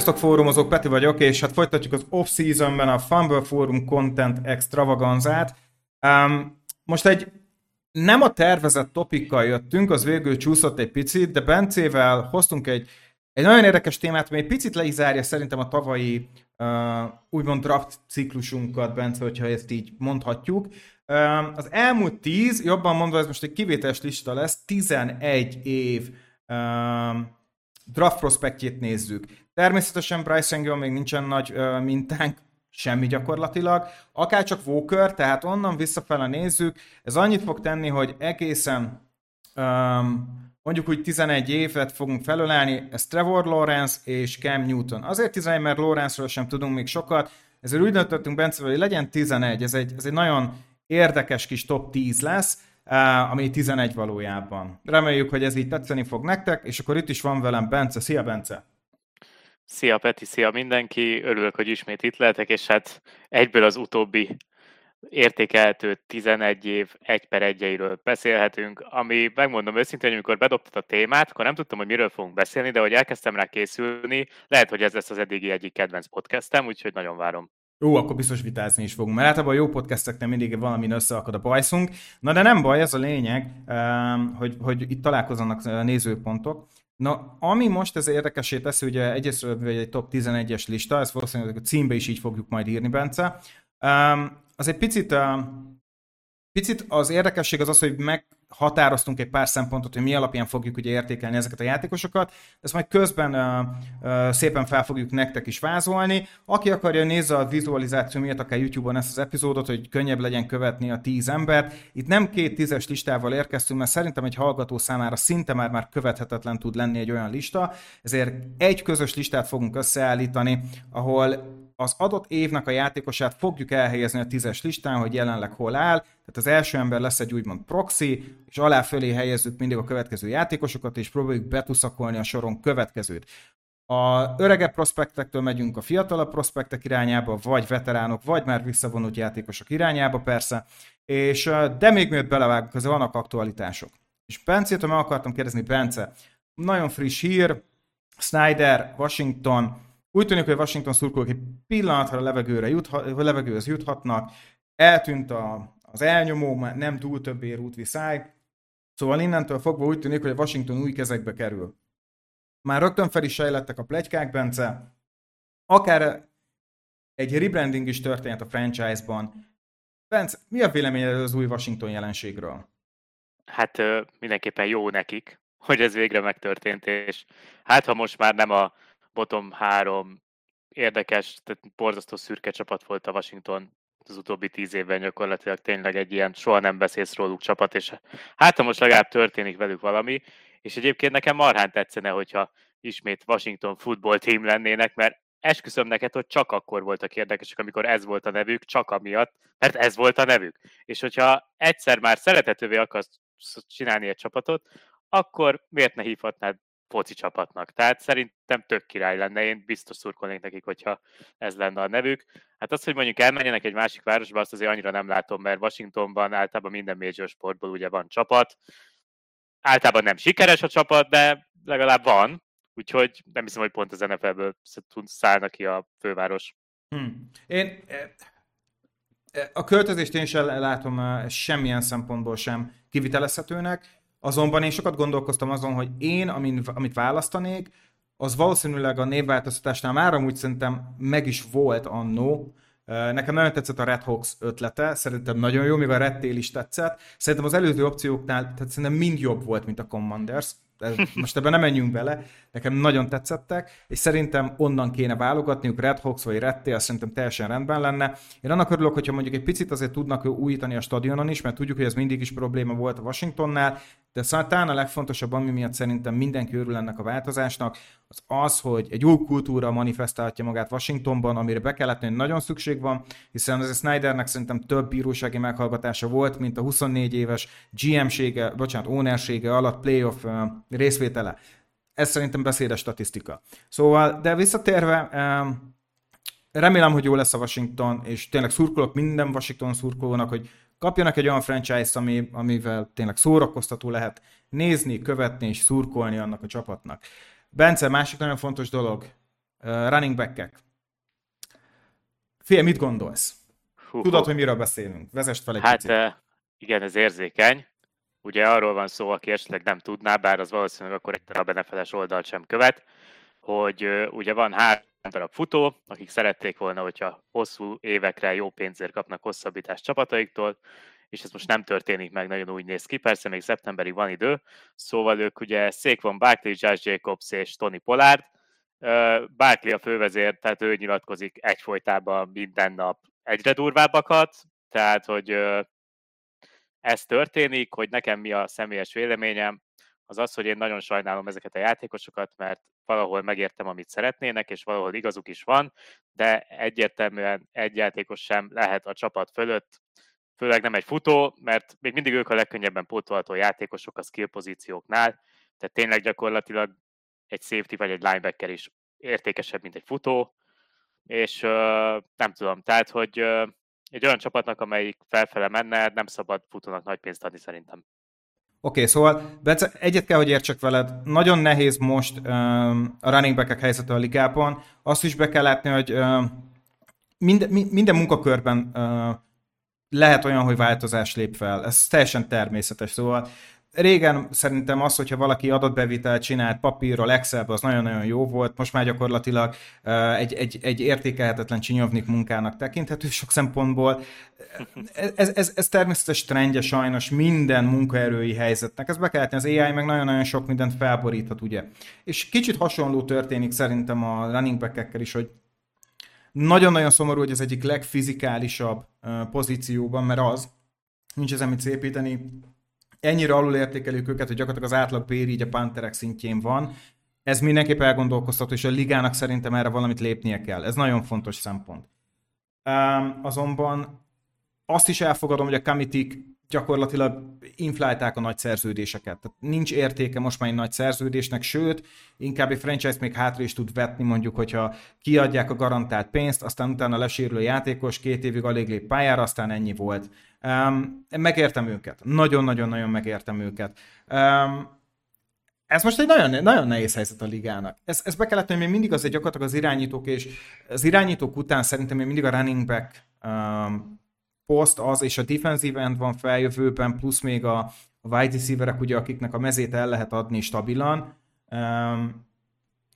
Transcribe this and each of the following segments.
Sziasztok fórumozók, Peti vagyok, és hát folytatjuk az off-seasonben a Fumble Forum Content Extravaganzát. Um, most egy nem a tervezett topikkal jöttünk, az végül csúszott egy picit, de Bencével hoztunk egy, egy nagyon érdekes témát, ami egy picit le is zárja szerintem a tavalyi uh, úgymond draft ciklusunkat, Bence, hogyha ezt így mondhatjuk. Uh, az elmúlt tíz, jobban mondva ez most egy kivételes lista lesz, 11 év uh, draft prospektjét nézzük. Természetesen Bryce Young még nincsen nagy uh, mintánk, semmi gyakorlatilag. Akár csak Walker, tehát onnan visszafele nézzük, ez annyit fog tenni, hogy egészen um, mondjuk úgy 11 évet fogunk felölelni, ez Trevor Lawrence és Cam Newton. Azért 11, mert Lawrence-ről sem tudunk még sokat, ezért úgy döntöttünk Bence, hogy legyen 11, ez egy, ez egy nagyon érdekes kis top 10 lesz, ami 11 valójában. Reméljük, hogy ez így tetszeni fog nektek, és akkor itt is van velem Bence. Szia, Bence! Szia Peti, szia mindenki, örülök, hogy ismét itt lehetek, és hát egyből az utóbbi értékelhető 11 év 1 per 1 beszélhetünk, ami megmondom őszintén, hogy amikor bedobtad a témát, akkor nem tudtam, hogy miről fogunk beszélni, de hogy elkezdtem rá készülni, lehet, hogy ez lesz az eddigi egyik kedvenc podcastem, úgyhogy nagyon várom. Jó, akkor biztos vitázni is fogunk, mert általában a jó podcasteknél mindig valami összeakad a bajszunk. Na de nem baj, ez a lényeg, ehm, hogy, hogy itt találkozzanak eh, nézőpontok. Na, ami most ez érdekesé teszi, ugye egyrészt egy top 11-es lista, ezt valószínűleg a címbe is így fogjuk majd írni, Bence. Um, az egy picit, uh, picit az érdekesség az az, hogy meghatároztunk egy pár szempontot, hogy mi alapján fogjuk ugye értékelni ezeket a játékosokat, ezt majd közben uh, uh, szépen fel fogjuk nektek is vázolni. Aki akarja, nézze a vizualizáció miatt akár YouTube-on ezt az epizódot, hogy könnyebb legyen követni a tíz embert. Itt nem két tízes listával érkeztünk, mert szerintem egy hallgató számára szinte már, már követhetetlen tud lenni egy olyan lista, ezért egy közös listát fogunk összeállítani, ahol az adott évnek a játékosát fogjuk elhelyezni a tízes listán, hogy jelenleg hol áll. Tehát az első ember lesz egy úgymond proxy, és alá fölé helyezzük mindig a következő játékosokat, és próbáljuk betuszakolni a soron következőt. A öregebb prospektektől megyünk a fiatalabb prospektek irányába, vagy veteránok, vagy már visszavonult játékosok irányába persze, és de még mielőtt belevágunk, azért vannak aktualitások. És Bencétől meg akartam kérdezni, Bence, nagyon friss hír, Snyder, Washington, úgy tűnik, hogy Washington szurkolók egy pillanatra levegőre jutha, levegőhöz juthatnak, eltűnt a, az elnyomó, már nem túl többé rút viszály, szóval innentől fogva úgy tűnik, hogy a Washington új kezekbe kerül. Már rögtön fel is sejlettek a plegykák, Bence, akár egy rebranding is történt a franchise-ban. Bence, mi a véleményed az új Washington jelenségről? Hát mindenképpen jó nekik, hogy ez végre megtörtént, és hát ha most már nem a bottom három érdekes, tehát borzasztó szürke csapat volt a Washington az utóbbi tíz évben gyakorlatilag tényleg egy ilyen soha nem beszélsz róluk csapat, és hát ha most legalább történik velük valami, és egyébként nekem marhán tetszene, hogyha ismét Washington football team lennének, mert esküszöm neked, hogy csak akkor voltak érdekesek, amikor ez volt a nevük, csak amiatt, mert ez volt a nevük. És hogyha egyszer már szeretetővé akarsz csinálni egy csapatot, akkor miért ne hívhatnád foci csapatnak. Tehát szerintem tök király lenne, én biztos szurkolnék nekik, hogyha ez lenne a nevük. Hát az, hogy mondjuk elmenjenek egy másik városba, azt azért annyira nem látom, mert Washingtonban általában minden major sportból ugye van csapat. Általában nem sikeres a csapat, de legalább van, úgyhogy nem hiszem, hogy pont az NFL-ből szállna ki a főváros. Hmm. Én eh, eh, a költözést én sem látom eh, semmilyen szempontból sem kivitelezhetőnek. Azonban én sokat gondolkoztam azon, hogy én, amin, amit választanék, az valószínűleg a névváltoztatásnál már amúgy szerintem meg is volt annó. Nekem nagyon tetszett a Red Hawks ötlete, szerintem nagyon jó, még a Red Tail is tetszett. Szerintem az előző opcióknál, tehát szerintem mind jobb volt, mint a Commanders most ebben nem menjünk bele, nekem nagyon tetszettek, és szerintem onnan kéne válogatniuk, Red Hawks vagy Red Tail, szerintem teljesen rendben lenne. Én annak örülök, hogyha mondjuk egy picit azért tudnak újítani a stadionon is, mert tudjuk, hogy ez mindig is probléma volt a Washingtonnál, de talán a legfontosabb, ami miatt szerintem mindenki örül ennek a változásnak, az az, hogy egy új kultúra manifestálhatja magát Washingtonban, amire be kellett hogy nagyon szükség van, hiszen az Snydernek szerintem több bírósági meghallgatása volt, mint a 24 éves GM-sége, bocsánat, ownersége alatt playoff részvétele. Ez szerintem beszédes statisztika. Szóval, de visszatérve, remélem, hogy jó lesz a Washington, és tényleg szurkolok minden Washington szurkolónak, hogy kapjanak egy olyan franchise ami, amivel tényleg szórakoztató lehet nézni, követni és szurkolni annak a csapatnak. Bence, másik nagyon fontos dolog. running back-ek. Fél, mit gondolsz? Hú, Tudod, hú. hogy miről beszélünk? Vezest fel egy Hát picit. igen, ez érzékeny. Ugye arról van szó, aki esetleg nem tudná, bár az valószínűleg akkor egy a benefeles oldalt sem követ, hogy uh, ugye van három darab futó, akik szerették volna, hogyha hosszú évekre jó pénzért kapnak hosszabbítást csapataiktól, és ez most nem történik meg, nagyon úgy néz ki, persze még szeptemberig van idő, szóval ők ugye Saquon Barkley, Josh Jacobs és Tony Pollard, Barkley a fővezér, tehát ő nyilatkozik egyfolytában minden nap. Egyre durvábbakat, tehát hogy ez történik, hogy nekem mi a személyes véleményem, az az, hogy én nagyon sajnálom ezeket a játékosokat, mert valahol megértem, amit szeretnének, és valahol igazuk is van, de egyértelműen egy játékos sem lehet a csapat fölött, főleg nem egy futó, mert még mindig ők a legkönnyebben pótolható játékosok a skill pozícióknál, tehát tényleg gyakorlatilag egy safety vagy egy linebacker is értékesebb, mint egy futó, és uh, nem tudom, tehát, hogy uh, egy olyan csapatnak, amelyik felfele menne, nem szabad futónak nagy pénzt adni szerintem. Oké, okay, szóval Bence, egyet kell, hogy értsek veled. Nagyon nehéz most um, a running back-ek helyzete a ligában. Azt is be kell látni, hogy um, minden, minden munkakörben uh, lehet olyan, hogy változás lép fel. Ez teljesen természetes. Szóval régen szerintem az, hogyha valaki adatbevitelt csinált papírról, Excelbe, az nagyon-nagyon jó volt, most már gyakorlatilag egy, egy, egy értékelhetetlen csinyovnik munkának tekinthető sok szempontból. Ez, ez, ez természetes trendje sajnos minden munkaerői helyzetnek. Ez be kell az AI meg nagyon-nagyon sok mindent felboríthat, ugye. És kicsit hasonló történik szerintem a running back is, hogy nagyon-nagyon szomorú, hogy az egyik legfizikálisabb pozícióban, mert az, nincs ezen mit szépíteni, ennyire alul értékeljük őket, hogy gyakorlatilag az átlag bér így a Panterek szintjén van. Ez mindenképp elgondolkoztató, és a ligának szerintem erre valamit lépnie kell. Ez nagyon fontos szempont. Um, azonban azt is elfogadom, hogy a kamitik gyakorlatilag inflálták a nagy szerződéseket. Tehát nincs értéke most már egy nagy szerződésnek, sőt, inkább egy franchise még hátra is tud vetni, mondjuk, hogyha kiadják a garantált pénzt, aztán utána lesérül játékos, két évig alig lép pályára, aztán ennyi volt. Um, megértem őket. Nagyon-nagyon-nagyon megértem őket. Um, ez most egy nagyon, nagyon nehéz helyzet a ligának. Ez, ez be kellett, hogy még mindig az egy gyakorlatilag az irányítók, és az irányítók után szerintem még mindig a running back um, poszt az, és a defensive end van feljövőben, plusz még a, a wide receiverek, ugye, akiknek a mezét el lehet adni stabilan. Um,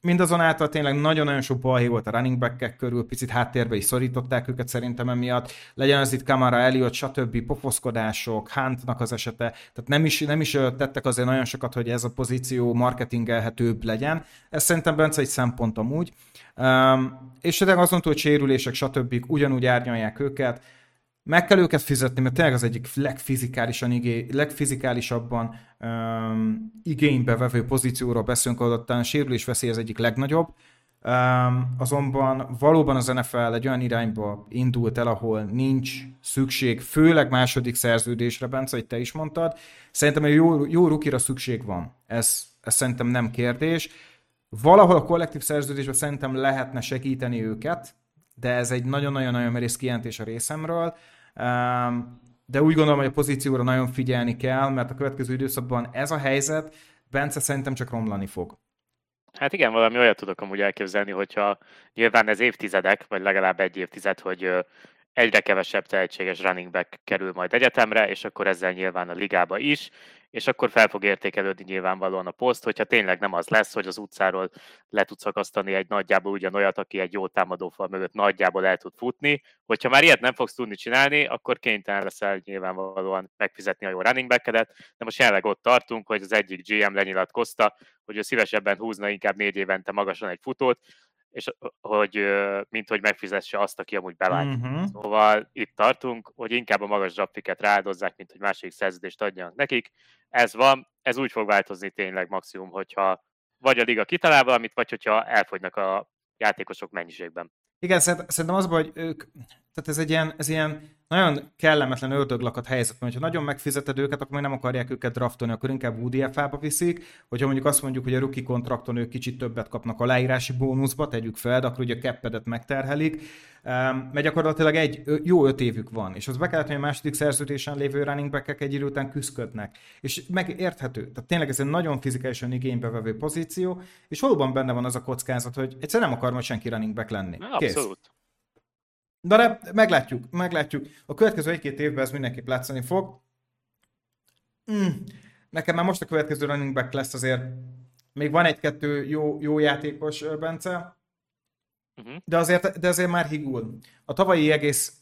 mindazonáltal tényleg nagyon-nagyon sok balhé volt a running back körül, picit háttérbe is szorították őket szerintem emiatt. Legyen az itt Kamara, Elliot, stb. pofoszkodások, Huntnak az esete, tehát nem is, nem is tettek azért nagyon sokat, hogy ez a pozíció marketingelhetőbb legyen. Ez szerintem Bence egy szempont amúgy. Um, és tényleg azon túl, hogy sérülések, stb. ugyanúgy árnyalják őket. Meg kell őket fizetni, mert tényleg az egyik legfizikálisan igé, legfizikálisabban um, igénybe vevő pozícióról beszélünk, ahol a sérülés veszély az egyik legnagyobb. Um, azonban valóban az NFL egy olyan irányba indult el, ahol nincs szükség, főleg második szerződésre, Bence, hogy te is mondtad. Szerintem egy jó, jó rukira szükség van. Ez, ez szerintem nem kérdés. Valahol a kollektív szerződésben szerintem lehetne segíteni őket, de ez egy nagyon-nagyon-nagyon merész kijelentés a részemről de úgy gondolom, hogy a pozícióra nagyon figyelni kell, mert a következő időszakban ez a helyzet Bence szerintem csak romlani fog. Hát igen, valami olyat tudok amúgy elképzelni, hogyha nyilván ez évtizedek, vagy legalább egy évtized, hogy egyre kevesebb tehetséges running back kerül majd egyetemre, és akkor ezzel nyilván a ligába is, és akkor fel fog értékelődni nyilvánvalóan a poszt, hogyha tényleg nem az lesz, hogy az utcáról le tudsz akasztani egy nagyjából ugyanolyat, aki egy jó támadófal mögött nagyjából el tud futni. Hogyha már ilyet nem fogsz tudni csinálni, akkor kénytelen leszel nyilvánvalóan megfizetni a jó running backedet, de most jelenleg ott tartunk, hogy az egyik GM lenyilatkozta, hogy ő szívesebben húzna inkább négy évente magasan egy futót, és hogy mint hogy megfizesse azt, aki amúgy bevált. Uh-huh. Szóval itt tartunk, hogy inkább a magas draftiket rááldozzák, mint hogy másik szerződést adjanak nekik. Ez van, ez úgy fog változni tényleg maximum, hogyha vagy a liga kitalál valamit, vagy hogyha elfogynak a játékosok mennyiségben. Igen, szerintem az, hogy ők, tehát ez egy ilyen, ez ilyen nagyon kellemetlen ördöglakat helyzet, mert ha nagyon megfizeted őket, akkor még nem akarják őket draftolni, akkor inkább UDFA-ba viszik, hogyha mondjuk azt mondjuk, hogy a rookie kontrakton ők kicsit többet kapnak a leírási bónuszba, tegyük fel, de akkor ugye a keppedet megterhelik, mert gyakorlatilag egy jó öt évük van, és az be kellett, hogy a második szerződésen lévő running back egy idő után küzdködnek. És megérthető. Tehát tényleg ez egy nagyon fizikálisan igénybe vevő pozíció, és valóban benne van az a kockázat, hogy egyszer nem akar majd senki running back lenni. Kész. Abszolút. De, de meglátjuk, meglátjuk. A következő egy-két évben ez mindenképp látszani fog. Mm. Nekem már most a következő running back lesz azért. Még van egy-kettő jó, jó játékos, Bence. Uh-huh. De, azért, de azért már higul. A tavalyi egész,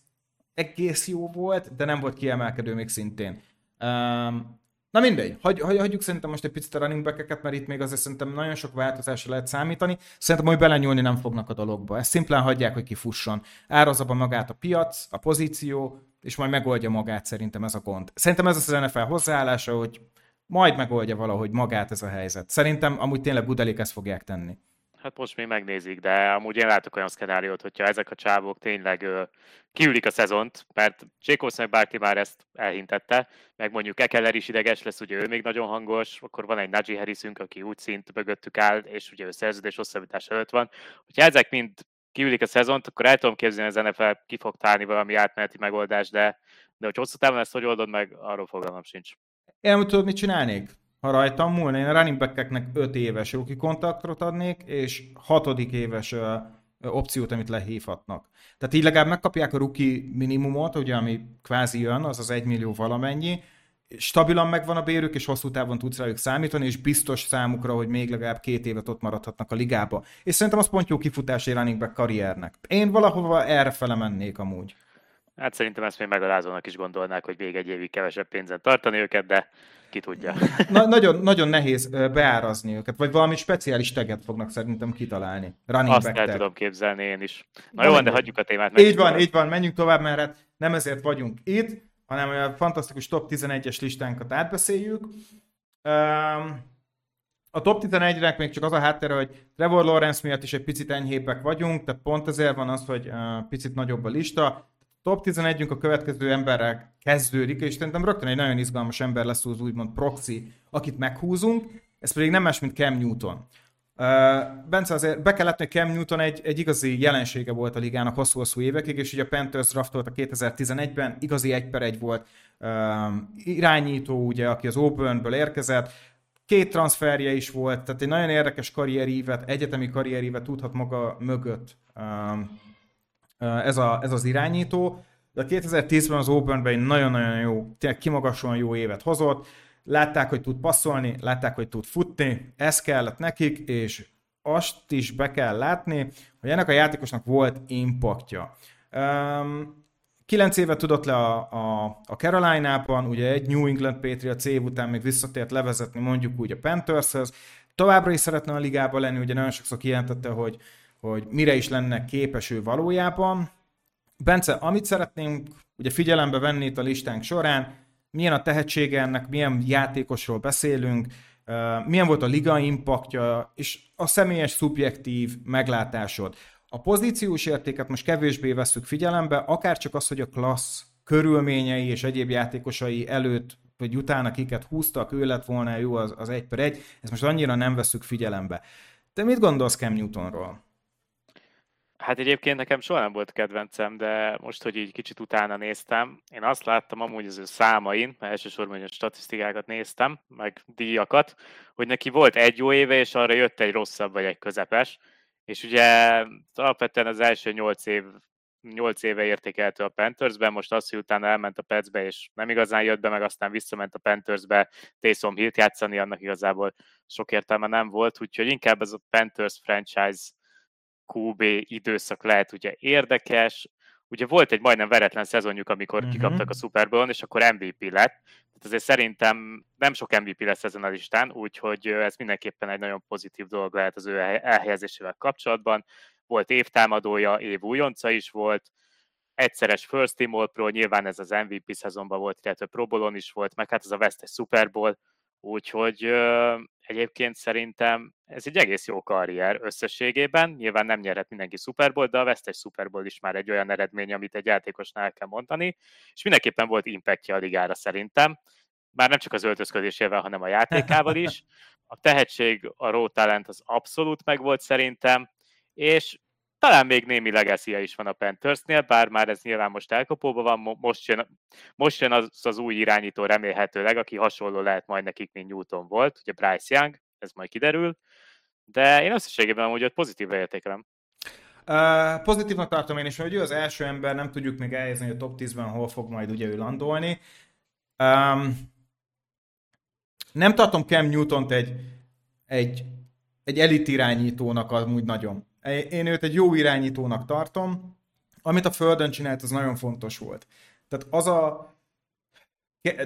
egész jó volt, de nem volt kiemelkedő még szintén. Um, Na mindegy, hagy, hagy, hagyjuk szerintem most egy picit a running back mert itt még azért szerintem nagyon sok változásra lehet számítani. Szerintem, hogy belenyúlni nem fognak a dologba. Ezt szimplán hagyják, hogy kifusson. Árazza magát a piac, a pozíció, és majd megoldja magát szerintem ez a gond. Szerintem ez az NFL hozzáállása, hogy majd megoldja valahogy magát ez a helyzet. Szerintem amúgy tényleg Budelik ezt fogják tenni. Hát most még megnézik, de amúgy én látok olyan szkenáriót, hogyha ezek a csávok tényleg ö, kiülik a szezont, mert Jacobs meg Barkley már ezt elhintette, meg mondjuk Ekeler is ideges lesz, ugye ő még nagyon hangos, akkor van egy Najee Harrisünk, aki úgy szint mögöttük áll, és ugye ő szerződés hosszabbítás előtt van. Hogyha ezek mind kiülik a szezont, akkor el tudom képzelni, az NFL ki fog tálni valami átmeneti megoldás, de, de hogy hosszú távon ezt hogy oldod meg, arról fogalmam sincs. Én nem tudod, mit csinálnék? Ha rajtam múlna, én a running back 5 éves rookie kontaktot adnék, és hatodik éves ö, ö, opciót, amit lehívhatnak. Tehát így legalább megkapják a rookie minimumot, ugye, ami kvázi jön, az az 1 millió valamennyi, stabilan megvan a bérük, és hosszú távon tudsz rájuk számítani, és biztos számukra, hogy még legalább két évet ott maradhatnak a ligába. És szerintem az pont jó kifutás egy running back karriernek. Én valahova erre fele mennék amúgy. Hát szerintem ezt még megalázónak is gondolnák, hogy még egy évig kevesebb pénzen tartani őket, de ki tudja. Na, nagyon, nagyon nehéz beárazni őket, vagy valami speciális teget fognak szerintem kitalálni. Running Azt el tudom képzelni én is. Na jó, de hagyjuk a témát. Így van, tovább. így van, menjünk tovább, mert hát nem ezért vagyunk itt, hanem a fantasztikus top 11-es listánkat átbeszéljük. a top 11-nek még csak az a háttere, hogy Trevor Lawrence miatt is egy picit enyhébbek vagyunk, tehát pont ezért van az, hogy picit nagyobb a lista top 11-ünk a következő emberrel kezdődik, és szerintem rögtön egy nagyon izgalmas ember lesz az úgymond proxy, akit meghúzunk, ez pedig nem más, mint Cam Newton. Uh, Bence, azért be kell látni, hogy Cam Newton egy, egy igazi jelensége volt a ligának hosszú-hosszú évekig, és ugye a Panthers a 2011-ben, igazi egy per egy volt uh, irányító, ugye, aki az Auburnből érkezett, két transferje is volt, tehát egy nagyon érdekes karrierívet, egyetemi karrierívet tudhat maga mögött uh, ez, a, ez az irányító. De 2010-ben az Auburnben egy nagyon-nagyon jó, tényleg kimagaslóan jó évet hozott. Látták, hogy tud passzolni, látták, hogy tud futni, ez kellett nekik, és azt is be kell látni, hogy ennek a játékosnak volt impactja. Um, Kilenc évet tudott le a, a, a Carolina-ban, ugye egy New England Patriots év után még visszatért levezetni mondjuk úgy a Panthershez. Továbbra is szeretne a ligában lenni, ugye nagyon sokszor kijelentette, hogy hogy mire is lenne képes ő valójában. Bence, amit szeretnénk ugye figyelembe venni itt a listánk során, milyen a tehetsége ennek, milyen játékosról beszélünk, milyen volt a liga impaktja, és a személyes szubjektív meglátásod. A pozíciós értéket most kevésbé veszük figyelembe, akár csak az, hogy a klassz körülményei és egyéb játékosai előtt vagy utána kiket húztak, ő lett volna jó az, az egy per egy, ezt most annyira nem veszük figyelembe. Te mit gondolsz Cam Newtonról? Hát egyébként nekem soha nem volt kedvencem, de most, hogy így kicsit utána néztem, én azt láttam amúgy az ő számain, mert elsősorban a statisztikákat néztem, meg díjakat, hogy neki volt egy jó éve, és arra jött egy rosszabb vagy egy közepes, és ugye alapvetően az első nyolc év nyolc éve értékeltő a Panthersben, most az, hogy utána elment a Petsbe, és nem igazán jött be, meg aztán visszament a Panthersbe Taysom Hill játszani, annak igazából sok értelme nem volt, úgyhogy inkább ez a Panthers franchise QB időszak lehet ugye érdekes, ugye volt egy majdnem veretlen szezonjuk, amikor uh-huh. kikaptak a Super Bowl-on, és akkor MVP lett. Tehát azért szerintem nem sok MVP lesz ezen a listán, úgyhogy ez mindenképpen egy nagyon pozitív dolog lehet az ő elhelyezésével kapcsolatban. Volt évtámadója, év újonca is volt, egyszeres First Team All Pro, nyilván ez az MVP szezonban volt, illetve Pro Bowl-on is volt, meg hát ez a vesztes Super Bowl, úgyhogy egyébként szerintem ez egy egész jó karrier összességében. Nyilván nem nyerhet mindenki Super Bowl, de a vesztes Super Bowl is már egy olyan eredmény, amit egy játékosnál el kell mondani, és mindenképpen volt impactja a ligára szerintem. Bár nem csak az öltözködésével, hanem a játékával is. A tehetség, a raw talent az abszolút megvolt szerintem, és talán még némi legacy is van a Panthersnél, bár már ez nyilván most elkapóban van, most jön, most jön az, az új irányító remélhetőleg, aki hasonló lehet majd nekik, mint Newton volt, ugye Bryce Young, ez majd kiderül, de én összességében amúgy ott pozitív értékelem. Uh, pozitívnak tartom én is, hogy ő az első ember, nem tudjuk még elhelyezni, hogy a top 10-ben hol fog majd ugye ő landolni. Um, nem tartom Cam Newton-t egy, egy, egy elit irányítónak amúgy nagyon. Én őt egy jó irányítónak tartom. Amit a Földön csinált, az nagyon fontos volt. Tehát az a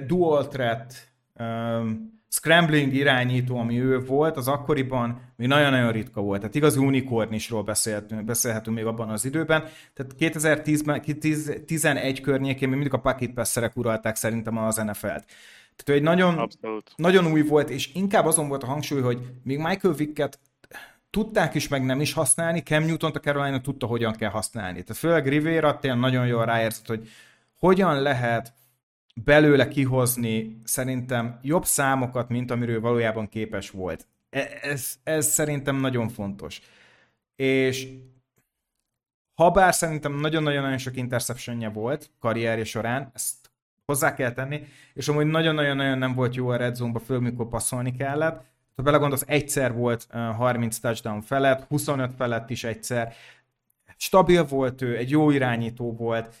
dual threat um, scrambling irányító, ami ő volt, az akkoriban még nagyon-nagyon ritka volt. Tehát igazi unikornisról beszélhetünk, beszélhetünk még abban az időben. Tehát 2010-ben, 2011 környékén még mindig a pocket passerek uralták szerintem az NFL-t. Tehát ő egy nagyon, nagyon új volt, és inkább azon volt a hangsúly, hogy még Michael Vicket tudták is, meg nem is használni, Cam Newton a Carolina tudta, hogyan kell használni. Tehát főleg Rivera tényleg nagyon jól ráérzett, hogy hogyan lehet belőle kihozni szerintem jobb számokat, mint amiről valójában képes volt. E, ez, ez szerintem nagyon fontos. És ha bár szerintem nagyon-nagyon sok interceptionje volt karrierje során, ezt hozzá kell tenni, és amúgy nagyon-nagyon-nagyon nem volt jó a red zone-ba, föl, mikor passzolni kellett, ha belegondolsz, egyszer volt 30 touchdown felett, 25 felett is egyszer. Stabil volt ő, egy jó irányító volt.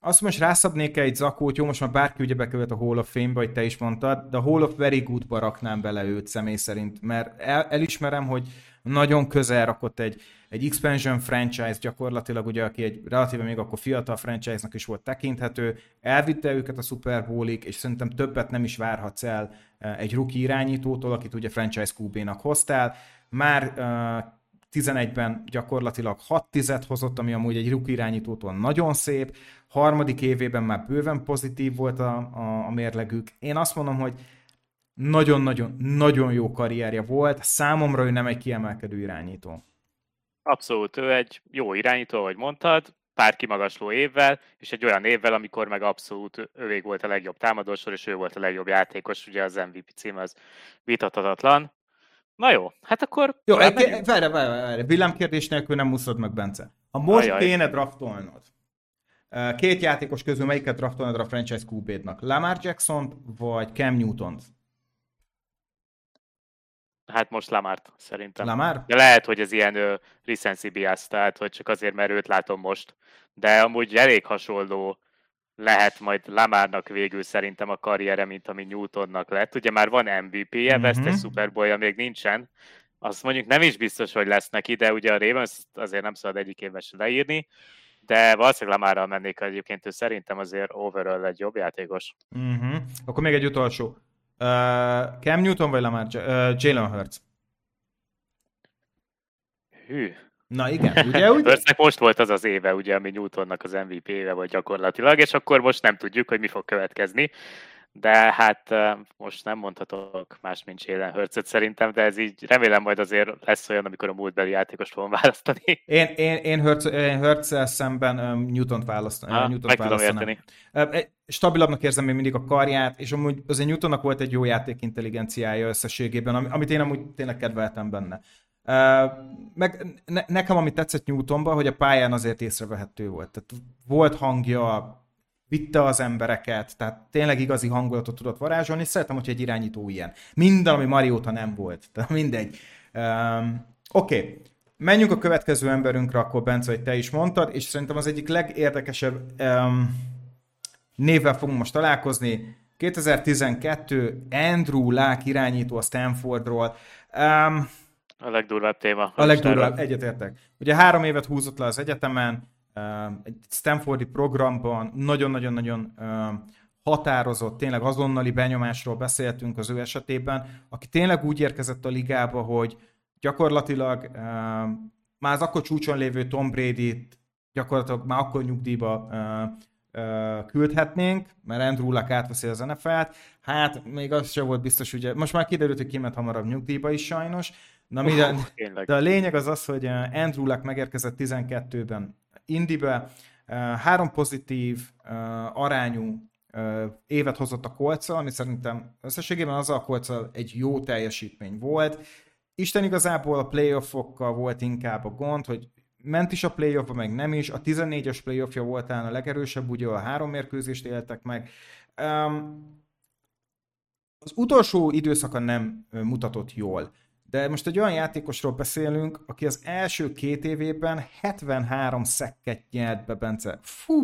Azt most rászabnék egy zakót, jó, most már bárki ugye bekövet a Hall of Fame-be, hogy te is mondtad, de a Hall of Very Good-ba raknám bele őt személy szerint, mert el, elismerem, hogy nagyon közel rakott egy, egy expansion franchise gyakorlatilag, ugye, aki egy relatíve még akkor fiatal franchise-nak is volt tekinthető, elvitte őket a Super Bowl-ig, és szerintem többet nem is várhatsz el eh, egy rookie irányítótól, akit ugye franchise QB-nak hoztál. Már uh, eh, 11-ben gyakorlatilag 6 tizet hozott, ami amúgy egy rookie irányítótól nagyon szép, harmadik évében már bőven pozitív volt a, a, a mérlegük. Én azt mondom, hogy nagyon-nagyon nagyon jó karrierje volt, számomra ő nem egy kiemelkedő irányító. Abszolút, ő egy jó irányító, ahogy mondtad, pár kimagasló évvel, és egy olyan évvel, amikor meg abszolút ővég volt a legjobb támadósor, és ő volt a legjobb játékos, ugye az MVP cím az vitathatatlan. Na jó, hát akkor... Jó, várj, várj, várj, villámkérdés nélkül nem muszod meg, Bence. Ha most Ajaj. kéne draftolnod, két játékos közül melyiket draftolnod a franchise QB-nak? Lamar Jackson vagy Cam Newton? Hát most Lamart szerintem. Lamar? De lehet, hogy ez ilyen uh, recency bias, tehát hogy csak azért, mert őt látom most. De amúgy elég hasonló lehet majd Lamarnak végül szerintem a karriere, mint ami Newtonnak lett. Ugye már van MVP-je, mm-hmm. vesztes Super Bowl-ja még nincsen. Azt mondjuk nem is biztos, hogy lesz neki, de ugye a Ravens azért nem szabad egyik éves leírni. De valószínűleg Lamarral mennék egyébként, ő szerintem azért overall egy jobb játékos. Mm-hmm. Akkor még egy utolsó. Uh, Cam Newton vagy Lamar uh, Jalen Hurts? Hű. Na igen, ugye? ugye? Hurtsnek most volt az az éve, ugye, ami Newtonnak az MVP éve volt gyakorlatilag, és akkor most nem tudjuk, hogy mi fog következni de hát most nem mondhatok más, mint Jalen hurts szerintem, de ez így remélem majd azért lesz olyan, amikor a múltbeli játékost fogom választani. Én, én, én, Hurts, én hurts szemben um, Newton-t választani. Ha, Newton meg tudom érteni. Stabilabbnak érzem még mindig a karját, és amúgy azért Newtonnak volt egy jó játék intelligenciája összességében, amit én amúgy tényleg kedveltem benne. Uh, meg ne, nekem, ami tetszett Newtonban, hogy a pályán azért észrevehető volt. Tehát volt hangja, vitte az embereket, tehát tényleg igazi hangulatot tudott varázsolni, és szeretem, hogy egy irányító ilyen. Minden, ami Marióta nem volt, tehát mindegy. Um, Oké, okay. menjünk a következő emberünkre, akkor Bence, hogy te is mondtad, és szerintem az egyik legérdekesebb um, névvel fogunk most találkozni. 2012 Andrew Lák irányító a Stanfordról. Um, a legdurvább téma. A legdurvább, egyetértek. Ugye három évet húzott le az egyetemen, egy Stanfordi programban nagyon-nagyon-nagyon határozott, tényleg azonnali benyomásról beszéltünk az ő esetében, aki tényleg úgy érkezett a ligába, hogy gyakorlatilag már az akkor csúcson lévő Tom Brady-t gyakorlatilag már akkor nyugdíjba küldhetnénk, mert Andrew Luck átveszi az NFL-t. Hát még az sem volt biztos, ugye, most már kiderült, hogy kiment hamarabb nyugdíjba is sajnos. Na, uh, de, de a lényeg az az, hogy Andrew Luck megérkezett 12-ben Indibe, három pozitív arányú évet hozott a kolccal, ami szerintem összességében az a kolccal egy jó teljesítmény volt. Isten igazából a playoffokkal volt inkább a gond, hogy ment is a playoffba, meg nem is. A 14-es playoffja volt talán a legerősebb, ugye a három mérkőzést éltek meg. Um, az utolsó időszaka nem mutatott jól. De most egy olyan játékosról beszélünk, aki az első két évében 73 szekket nyert be, Bence. Fú,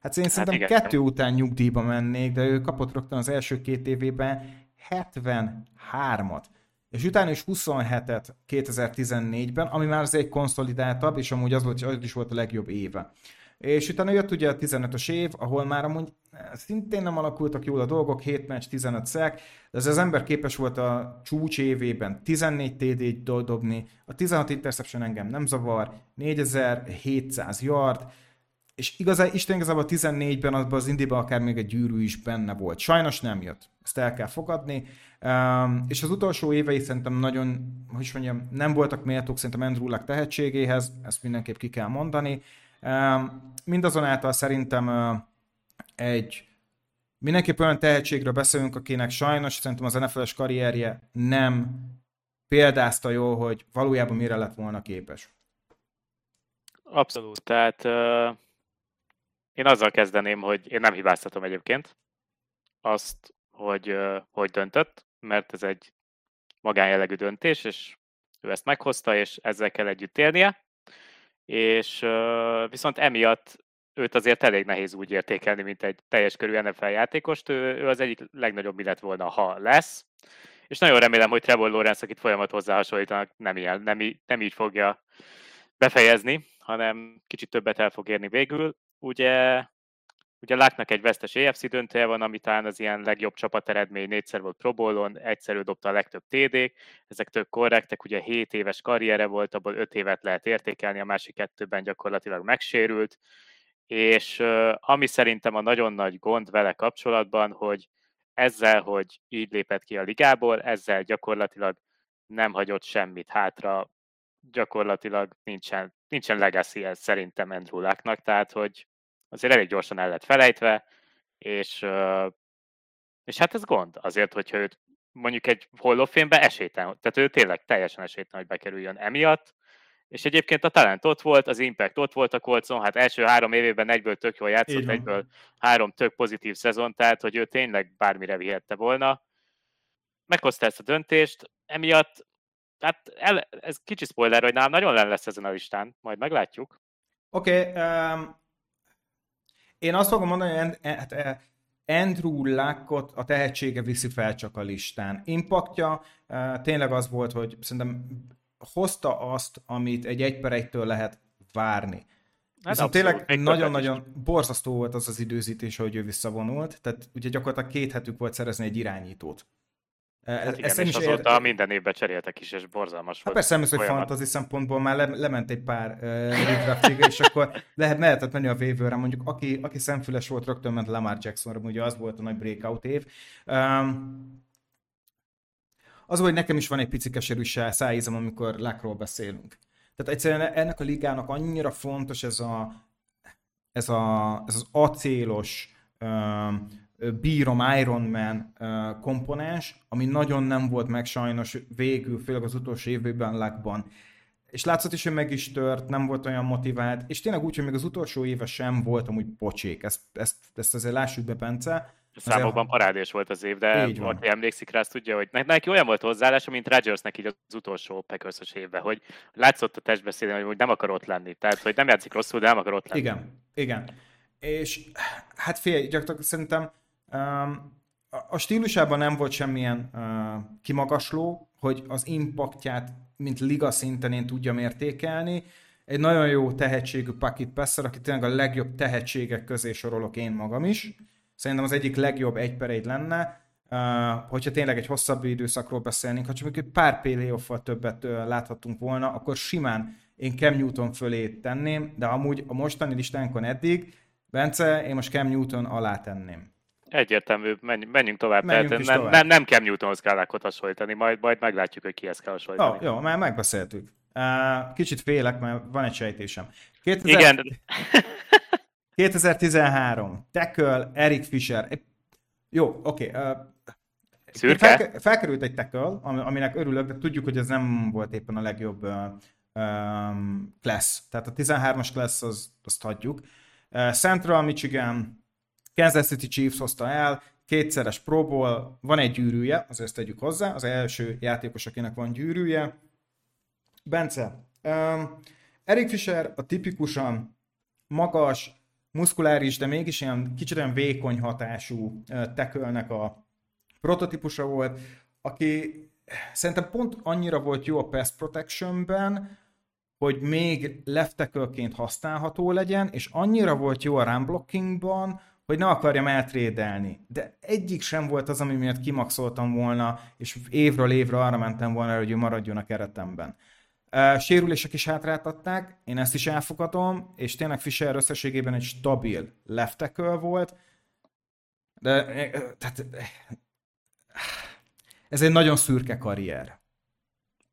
hát én hát szerintem igen. kettő után nyugdíjba mennék, de ő kapott rögtön az első két évében 73-at és utána is 27-et 2014-ben, ami már azért konszolidáltabb, és amúgy az, volt, az is volt a legjobb éve. És utána jött ugye a 15-ös év, ahol már amúgy eh, szintén nem alakultak jól a dolgok, 7 meccs, 15 szek, de ez az ember képes volt a csúcs évében 14 TD-t dobni, a 16 interception engem nem zavar, 4700 yard, és igazán, Isten igazából a 14-ben azban az indiban akár még egy gyűrű is benne volt. Sajnos nem jött, ezt el kell fogadni, Um, és az utolsó évei szerintem nagyon, hogy is mondjam, nem voltak méltók szerintem Andrew Luck tehetségéhez, ezt mindenképp ki kell mondani. Mindazonáltal szerintem egy mindenképp olyan tehetségről beszélünk, akinek sajnos szerintem az NFL-es karrierje nem példázta jól, hogy valójában mire lett volna képes. Abszolút, tehát uh, én azzal kezdeném, hogy én nem hibáztatom egyébként azt, hogy uh, hogy döntött mert ez egy magánjellegű döntés, és ő ezt meghozta, és ezzel kell együtt élnie. És viszont emiatt őt azért elég nehéz úgy értékelni, mint egy teljes körű NFL játékost. Ő, ő az egyik legnagyobb mi lett volna, ha lesz. És nagyon remélem, hogy Trevor Lawrence, akit folyamat hozzá hasonlítanak, nem, ilyen, nem, nem így fogja befejezni, hanem kicsit többet el fog érni végül. Ugye Ugye Láknak egy vesztes EFC döntője van, ami talán az ilyen legjobb csapat eredmény, négyszer volt Pro Bowl-on, dobta a legtöbb TD, ezek tök korrektek, ugye 7 éves karriere volt, abból 5 évet lehet értékelni, a másik kettőben gyakorlatilag megsérült, és ami szerintem a nagyon nagy gond vele kapcsolatban, hogy ezzel, hogy így lépett ki a ligából, ezzel gyakorlatilag nem hagyott semmit hátra, gyakorlatilag nincsen, nincsen legacy ez szerintem Andrew Lucknak, tehát hogy azért elég gyorsan el lett felejtve, és, és hát ez gond azért, hogyha őt mondjuk egy Fame-be esélytelen, tehát ő tényleg teljesen esélytelen, hogy bekerüljön emiatt, és egyébként a talent ott volt, az impact ott volt a kolcon, hát első három évében egyből tök jól játszott, egyből három tök pozitív szezon, tehát hogy ő tényleg bármire vihette volna. Meghozta ezt a döntést, emiatt, hát el, ez kicsi spoiler, hogy nálam nagyon len lesz ezen a listán, majd meglátjuk. Oké, okay, um, én azt fogom mondani, hogy hát, eh, Andrew Luckot a tehetsége viszi fel csak a listán. Impaktja eh, tényleg az volt, hogy szerintem hozta azt, amit egy egy per egytől lehet várni. Hát Viszont tényleg nagyon-nagyon borzasztó volt az az időzítés, hogy ő visszavonult, tehát ugye gyakorlatilag két hetük volt szerezni egy irányítót. Hát igen, Ezt és azóta ér... minden évben cseréltek is, és borzalmas hát volt. Persze nem hogy fantasy szempontból már le, lement egy pár uh, és akkor lehet, lehetett menni a vévőre, mondjuk aki, aki szemfüles volt, rögtön ment Lamar Jacksonra, ugye az volt a nagy breakout év. Um, az, hogy nekem is van egy pici keserű szájízom, amikor Lakról beszélünk. Tehát egyszerűen ennek a ligának annyira fontos ez a ez, a, ez az acélos, um, bírom Iron Man komponens, ami nagyon nem volt meg sajnos végül, főleg az utolsó évben lakban. És látszott is, hogy meg is tört, nem volt olyan motivált, és tényleg úgy, hogy még az utolsó éve sem volt amúgy pocsék. Ezt, ezt, ezt azért lássuk be, Bence. Számokban parádés volt az év, de aki emlékszik rá, azt tudja, hogy neki olyan volt hozzáállása, mint Rodgersnek így az utolsó packers évben, hogy látszott a testbeszédén, hogy nem akar ott lenni. Tehát, hogy nem játszik rosszul, de nem akar ott lenni. Igen, igen. És hát fél, gyakorlatilag szerintem a stílusában nem volt semmilyen kimagasló, hogy az impaktját, mint liga szinten én tudjam értékelni. Egy nagyon jó tehetségű Pakit Pesser, aki tényleg a legjobb tehetségek közé sorolok én magam is. Szerintem az egyik legjobb egy per egy lenne, hogyha tényleg egy hosszabb időszakról beszélnénk, ha csak egy pár playoff többet láthatunk volna, akkor simán én Cam Newton fölé tenném, de amúgy a mostani listánkon eddig Bence, én most Cam Newton alá tenném. Egyértelmű, menjünk, menjünk tovább. Menjünk Tehát nem, tovább. Nem, nem Cam Newtonhoz kell hasonlítani, majd, majd meglátjuk, hogy kihez kell hasonlítani. Oh, jó, már megbeszéltük. Kicsit félek, mert van egy sejtésem. 2000... Igen. 2013. Tackle, Eric Fisher. Jó, oké. Okay. Szürke? Fel, felkerült egy tackle, aminek örülök, de tudjuk, hogy ez nem volt éppen a legjobb uh, um, class. Tehát a 13-as class az, azt hagyjuk. Uh, Central Michigan, Kansas City Chiefs hozta el, kétszeres Pro van egy gyűrűje, azért tegyük hozzá, az első játékos, akinek van gyűrűje. Bence, um, Eric Fisher a tipikusan magas, muszkuláris, de mégis ilyen kicsit olyan vékony hatású tekölnek a prototípusa volt, aki szerintem pont annyira volt jó a pass protectionben, hogy még left használható legyen, és annyira volt jó a run blockingban, hogy ne akarjam eltrédelni. De egyik sem volt az, ami miatt kimaxoltam volna, és évről évre arra mentem volna, hogy ő maradjon a keretemben. Sérülések is hátráltatták, én ezt is elfogadom, és tényleg Fischer összességében egy stabil left volt, de tehát, ez egy nagyon szürke karrier.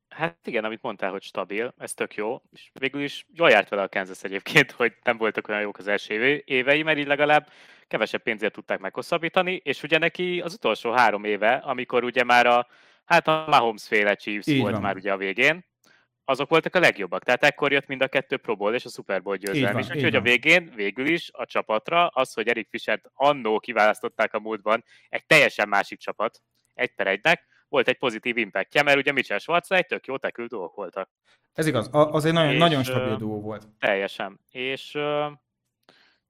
Hát igen, amit mondtál, hogy stabil, ez tök jó, és végül is jól járt vele a Kansas egyébként, hogy nem voltak olyan jók az első évei, mert így legalább kevesebb pénzért tudták meghosszabbítani, és ugye neki az utolsó három éve, amikor ugye már a, hát a Mahomes féle Chiefs így volt van. már ugye a végén, azok voltak a legjobbak. Tehát ekkor jött mind a kettő Pro Bowl és a Super Bowl győzelem. És úgyhogy a végén, végül is a csapatra az, hogy Erik Fischert annó kiválasztották a múltban egy teljesen másik csapat, egy per egynek, volt egy pozitív impactja, mert ugye Mitchell Schwarz egy tök jó tekül dolgok voltak. Ez igaz, az egy nagyon, és, nagyon stabil duó volt. Teljesen. És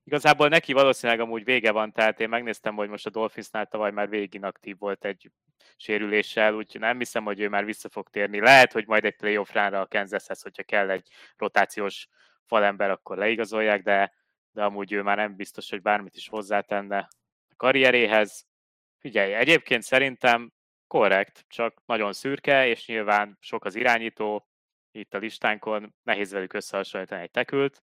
igazából neki valószínűleg amúgy vége van, tehát én megnéztem, hogy most a Dolphinsnál tavaly már végig inaktív volt egy sérüléssel, úgyhogy nem hiszem, hogy ő már vissza fog térni. Lehet, hogy majd egy playoff ránra a Kansashez, hogyha kell egy rotációs falember, akkor leigazolják, de, de amúgy ő már nem biztos, hogy bármit is hozzátenne a karrieréhez. Figyelj, egyébként szerintem korrekt, csak nagyon szürke, és nyilván sok az irányító, itt a listánkon, nehéz velük összehasonlítani egy tekült.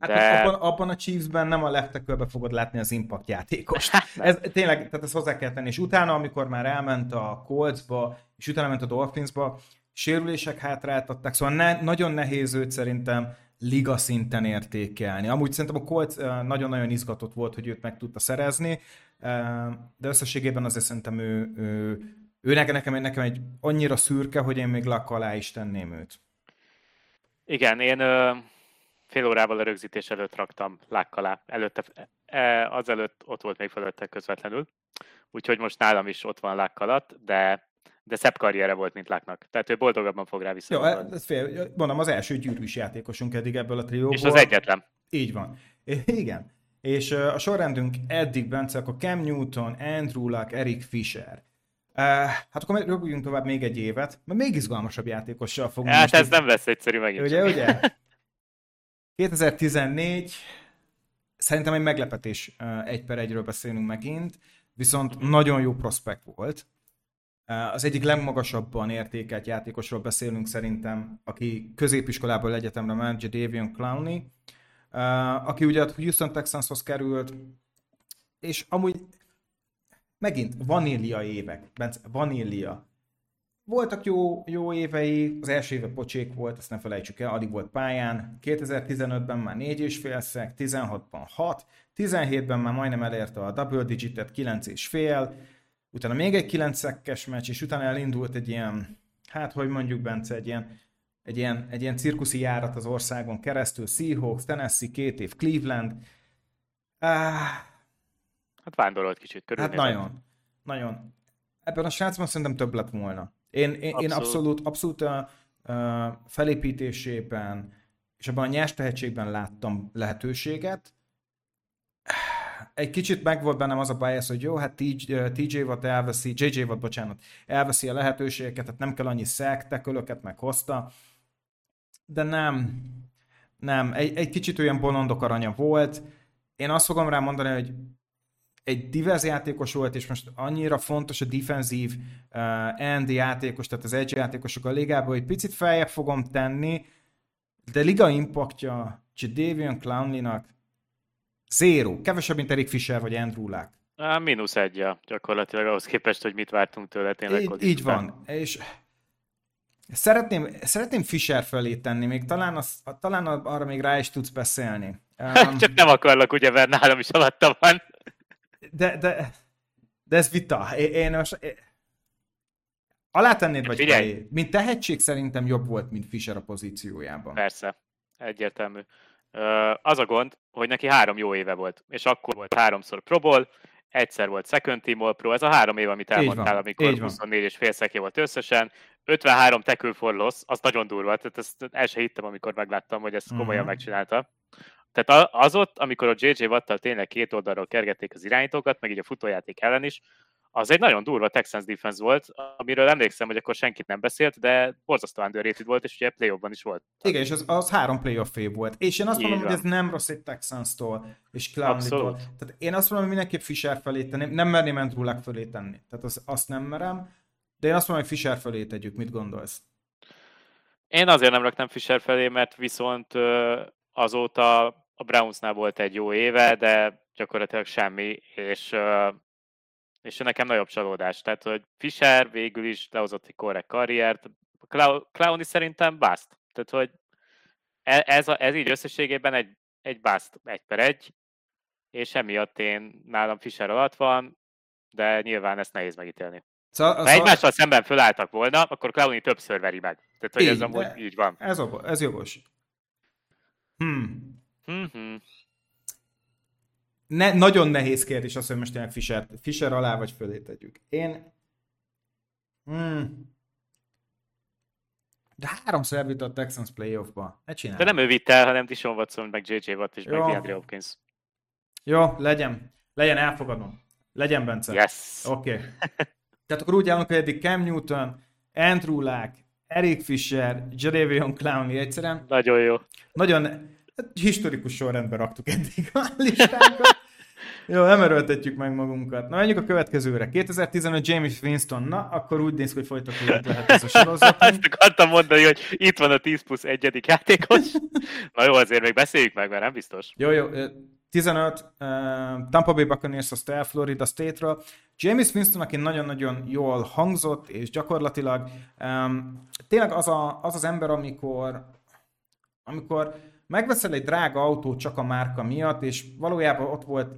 Hát de... abban, abban a Chiefsben nem a left fogod látni az impact játékost. Ez tényleg, tehát ezt hozzá kell tenni. És utána, amikor már elment a Coltsba, és utána ment a Dolphinsba, sérülések hátráltatták, szóval ne, nagyon nehéz őt szerintem liga szinten értékelni. Amúgy szerintem a Colts nagyon-nagyon izgatott volt, hogy őt meg tudta szerezni, de összességében azért szerintem ő, ő, ő nekem, nekem, nekem egy annyira szürke, hogy én még lakk alá is tenném őt. Igen, én fél órával a rögzítés előtt raktam lák alá. Előtte, e, azelőtt ott volt még fölötte közvetlenül. Úgyhogy most nálam is ott van lák alatt, de de szebb karriere volt, mint Láknak. Tehát ő boldogabban fog rá vissza. Jó, ez fél, mondom, az első gyűrűs játékosunk eddig ebből a trióból. És az egyetlen. Így van. Igen. És a sorrendünk eddig, Bence, akkor Cam Newton, Andrew Luck, Eric Fisher. Uh, hát akkor rögüljünk tovább még egy évet, mert még izgalmasabb játékossal fogunk. Hát ez nem lesz egyszerű megint. Ugye, ugye? 2014, szerintem egy meglepetés egy per egyről beszélünk megint, viszont nagyon jó prospekt volt. Az egyik legmagasabban értékelt játékosról beszélünk szerintem, aki középiskolából egyetemre ment, Jadavion Clowney, aki ugye a Houston Texanshoz került, és amúgy megint vanília évek, Bence, vanília. Voltak jó, jó évei, az első éve pocsék volt, ezt ne felejtsük el, addig volt pályán, 2015-ben már 4 és fél szek, 16-ban 6, 17-ben már majdnem elérte a double digitet, 9 és fél, utána még egy 9 szekkes meccs, és utána elindult egy ilyen, hát hogy mondjuk Bence, egy ilyen, egy ilyen, egy ilyen cirkuszi járat az országon keresztül, Seahawks, Tennessee, két év Cleveland, ah, Hát vándorolt kicsit körül. Hát nagyon, nagyon. Ebben a srácban szerintem több lett volna. Én, én, abszolút. én abszolút, abszolút a, a felépítésében és abban a nyers tehetségben láttam lehetőséget. Egy kicsit meg volt bennem az a bias, hogy jó, hát TJ Watt elveszi, JJ Watt, bocsánat, elveszi a lehetőségeket, tehát nem kell annyi szek, tekölöket meghozta, de nem, nem, egy, egy kicsit olyan bolondok aranya volt. Én azt fogom rá mondani, hogy egy divers játékos volt, és most annyira fontos a defensív uh, end játékos, tehát az edge játékosok a ligában, hogy picit feljebb fogom tenni, de liga impaktja Jadavion Clowney-nak Zéro. Kevesebb, mint Erik Fischer vagy Andrew Luck. Á, mínusz egy, ja, gyakorlatilag ahhoz képest, hogy mit vártunk tőle tényleg. Így, így van. És szeretném, szeretném Fischer fölé tenni, még talán, az, talán arra még rá is tudsz beszélni. Um, Csak nem akarlak, ugye, mert nálam is alatta van. De, de, de ez vita. Én, most, én, alátennéd vagy Figyelj. Mint tehetség szerintem jobb volt, mint Fischer a pozíciójában. Persze, egyértelmű. Az a gond, hogy neki három jó éve volt, és akkor volt háromszor Pro egyszer volt Second Team All Pro, ez a három év, amit elmondtál, amikor 24 és fél szeké volt összesen, 53 tackle for loss, az nagyon durva, tehát ezt el sem hittem, amikor megláttam, hogy ezt komolyan uh-huh. megcsinálta. Tehát az ott, amikor a JJ Wattal tényleg két oldalról kergették az irányítókat, meg így a futójáték ellen is, az egy nagyon durva Texans defense volt, amiről emlékszem, hogy akkor senkit nem beszélt, de borzasztó underrated volt, és ugye playoffban is volt. Igen, és az, az három playoff év volt. És én azt Így mondom, van. hogy ez nem rossz egy Texans-tól és Clowney-tól. Tehát én azt mondom, hogy mindenképp Fisher felé tenni, nem merném Andrew Luck felé tenni. Tehát az, azt nem merem, de én azt mondom, hogy Fisher felé tegyük. Mit gondolsz? Én azért nem raktam Fisher felé, mert viszont azóta a Brownsnál volt egy jó éve, de gyakorlatilag semmi, és és nekem nagyobb csalódás. Tehát, hogy Fischer végül is lehozott egy korrekt karriert, Clowny szerintem bust. Tehát, hogy e, ez, a, ez így összességében egy, egy bust, egy per egy, és emiatt én nálam Fischer alatt van, de nyilván ezt nehéz megítélni. Szóval, ha szóval... egymással szemben fölálltak volna, akkor Clowny többször veri meg. Tehát, hogy így, ez amúgy így van. Ez, ez jogos. Hmm. Mm-hmm ne, nagyon nehéz kérdés az, hogy most tényleg Fischer, Fischer alá vagy fölé tegyük. Én... Hmm. De háromszor elvitt a Texans playoffba. Ne csinálj. De nem ő vitt el, hanem Dishon Watson, meg JJ Watt és Jó. meg DeAndre Hopkins. Jó, legyen. Legyen, elfogadom. Legyen, Bence. Yes. Oké. Okay. Tehát akkor úgy állunk, hogy eddig Cam Newton, Andrew Luck, Eric Fisher, Jadavion Clowney egyszerűen. Nagyon jó. Nagyon historikus sorrendben raktuk eddig a listánkat. Jó, nem erőltetjük meg magunkat. Na, menjünk a következőre. 2015 James Winston. Na, akkor úgy néz hogy folytatódott lehet ez a sorozat. Ezt akartam mondani, hogy itt van a 10 plusz egyedik játékos. Na jó, azért még beszéljük meg, mert nem biztos. Jó, jó. 15, uh, Tampa Bay Buccaneers, aztán Florida State-ről. James Winston, aki nagyon-nagyon jól hangzott, és gyakorlatilag um, tényleg az, a, az az ember, amikor amikor megveszel egy drága autót csak a márka miatt, és valójában ott volt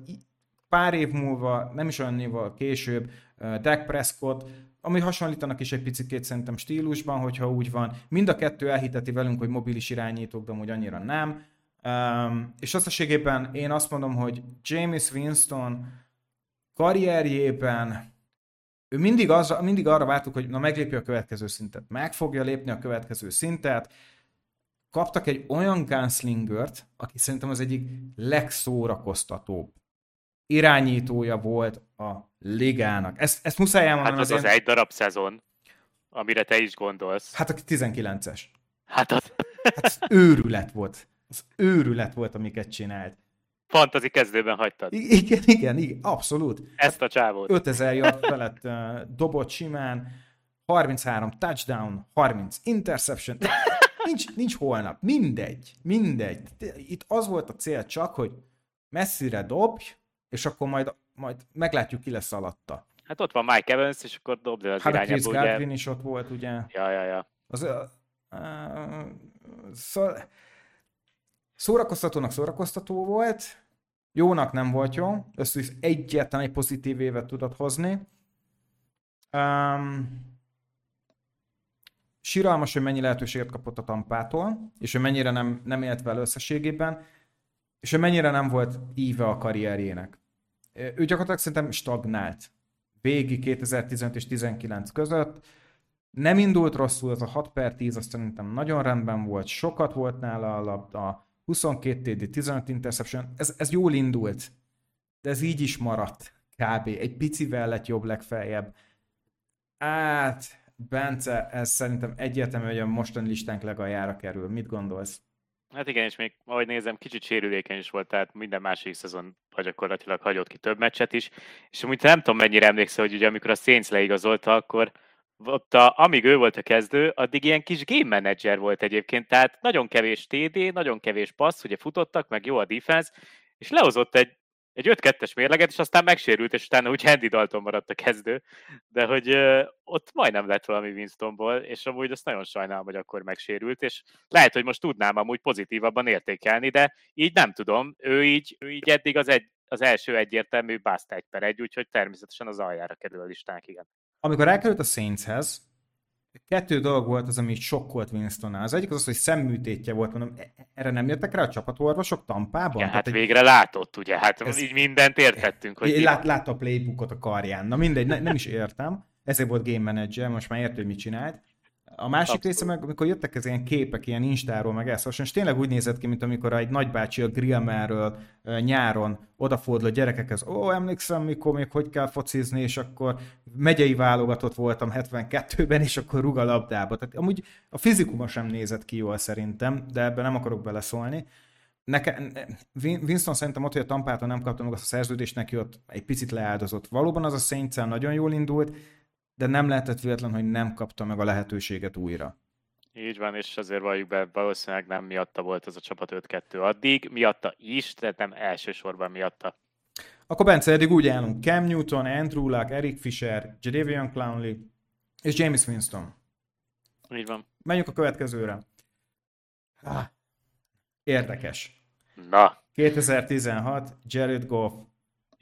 pár év múlva, nem is olyan évvel később, uh, Dak Prescott, ami hasonlítanak is egy picit szerintem stílusban, hogyha úgy van. Mind a kettő elhiteti velünk, hogy mobilis irányítók, de amúgy annyira nem. Um, és összességében én azt mondom, hogy James Winston karrierjében ő mindig, az, mindig arra vártuk, hogy na meglépi a következő szintet. Meg fogja lépni a következő szintet, kaptak egy olyan gunslingert, aki szerintem az egyik legszórakoztatóbb irányítója volt a ligának. Ezt, ezt muszáj elmondani. Hát az az, az egy darab szezon, amire te is gondolsz. Hát a 19-es. Hát az... Hát őrület volt. Az őrület volt, amiket csinált. Fantazi kezdőben hagytad. I- igen, igen, igen, abszolút. Ezt a csávót. 5000 yard felett uh, dobott simán, 33 touchdown, 30 interception. Nincs, nincs holnap. Mindegy. Mindegy. Itt az volt a cél csak, hogy messzire dobj, és akkor majd, majd meglátjuk, ki lesz alatta. Hát ott van Mike Evans, és akkor dobd az hát irányába, Chris Godwin is ott volt, ugye? Ja, ja, ja. Az, uh, uh, szó, szórakoztatónak szórakoztató volt, jónak nem volt jó, összes egyetlen egy pozitív évet tudott hozni. Um, síralmas, hogy mennyi lehetőséget kapott a tampától, és hogy mennyire nem, nem élt vele összességében, és hogy mennyire nem volt íve a karrierjének. Ő gyakorlatilag szerintem stagnált. Végig 2015 és 19 között. Nem indult rosszul, az a 6 per 10, azt szerintem nagyon rendben volt, sokat volt nála a labda, 22 TD, 15 interception, ez, ez jól indult, de ez így is maradt kb. Egy picivel lett jobb legfeljebb. Hát, Bence, ez szerintem egyértelmű, hogy a mostani listánk legaljára kerül. Mit gondolsz? Hát igen, és még ahogy nézem, kicsit sérülékeny is volt, tehát minden másik szezon gyakorlatilag hagyott ki több meccset is. És amúgy nem tudom, mennyire emlékszel, hogy ugye amikor a Saints leigazolta, akkor ott a, amíg ő volt a kezdő, addig ilyen kis game manager volt egyébként, tehát nagyon kevés TD, nagyon kevés passz, ugye futottak, meg jó a defense, és lehozott egy, egy 5-2-es mérleget, és aztán megsérült, és utána úgy Andy Dalton maradt a kezdő, de hogy ö, ott majdnem lett valami Winstonból, és amúgy azt nagyon sajnálom, hogy akkor megsérült, és lehet, hogy most tudnám amúgy pozitívabban értékelni, de így nem tudom, ő így, ő így eddig az, egy, az első egyértelmű bust egy per egy, úgyhogy természetesen az aljára kerül a listának, igen. Amikor elkerült a Saintshez, kettő dolog volt az, ami sokkolt winston Az egyik az az, hogy szemműtétje volt, mondom, e- erre nem jöttek rá a csapatorvosok Tampában? Ja, hát egy... végre látott, ugye, hát ez... így mindent értettünk. Hogy lát, látta a playbookot a karján, na mindegy, ne, nem is értem, ezért volt game manager, most már értő, hogy mit csinált. A másik Abszolút. része meg, amikor jöttek ez ilyen képek, ilyen instáról, meg ezt, és tényleg úgy nézett ki, mint amikor egy nagybácsi a grillmerről nyáron odafordul a gyerekekhez, ó, emlékszem, mikor még hogy kell focizni, és akkor megyei válogatott voltam 72-ben, és akkor rúg a labdába. Tehát amúgy a fizikuma sem nézett ki jól szerintem, de ebben nem akarok beleszólni. Neke, Winston szerintem ott, hogy a Tampától nem kapta meg azt a szerződést, neki ott egy picit leáldozott. Valóban az a saints nagyon jól indult, de nem lehetett véletlen, hogy nem kapta meg a lehetőséget újra. Így van, és azért valljuk be, valószínűleg nem miatta volt ez a csapat 5-2 addig, miatta is, de nem elsősorban miatta. Akkor Bence, eddig úgy állunk. Cam Newton, Andrew Luck, Eric Fisher, Jadavion Clownley és James Winston. Így van. Menjünk a következőre. Ah, érdekes. Na. 2016, Jared Goff,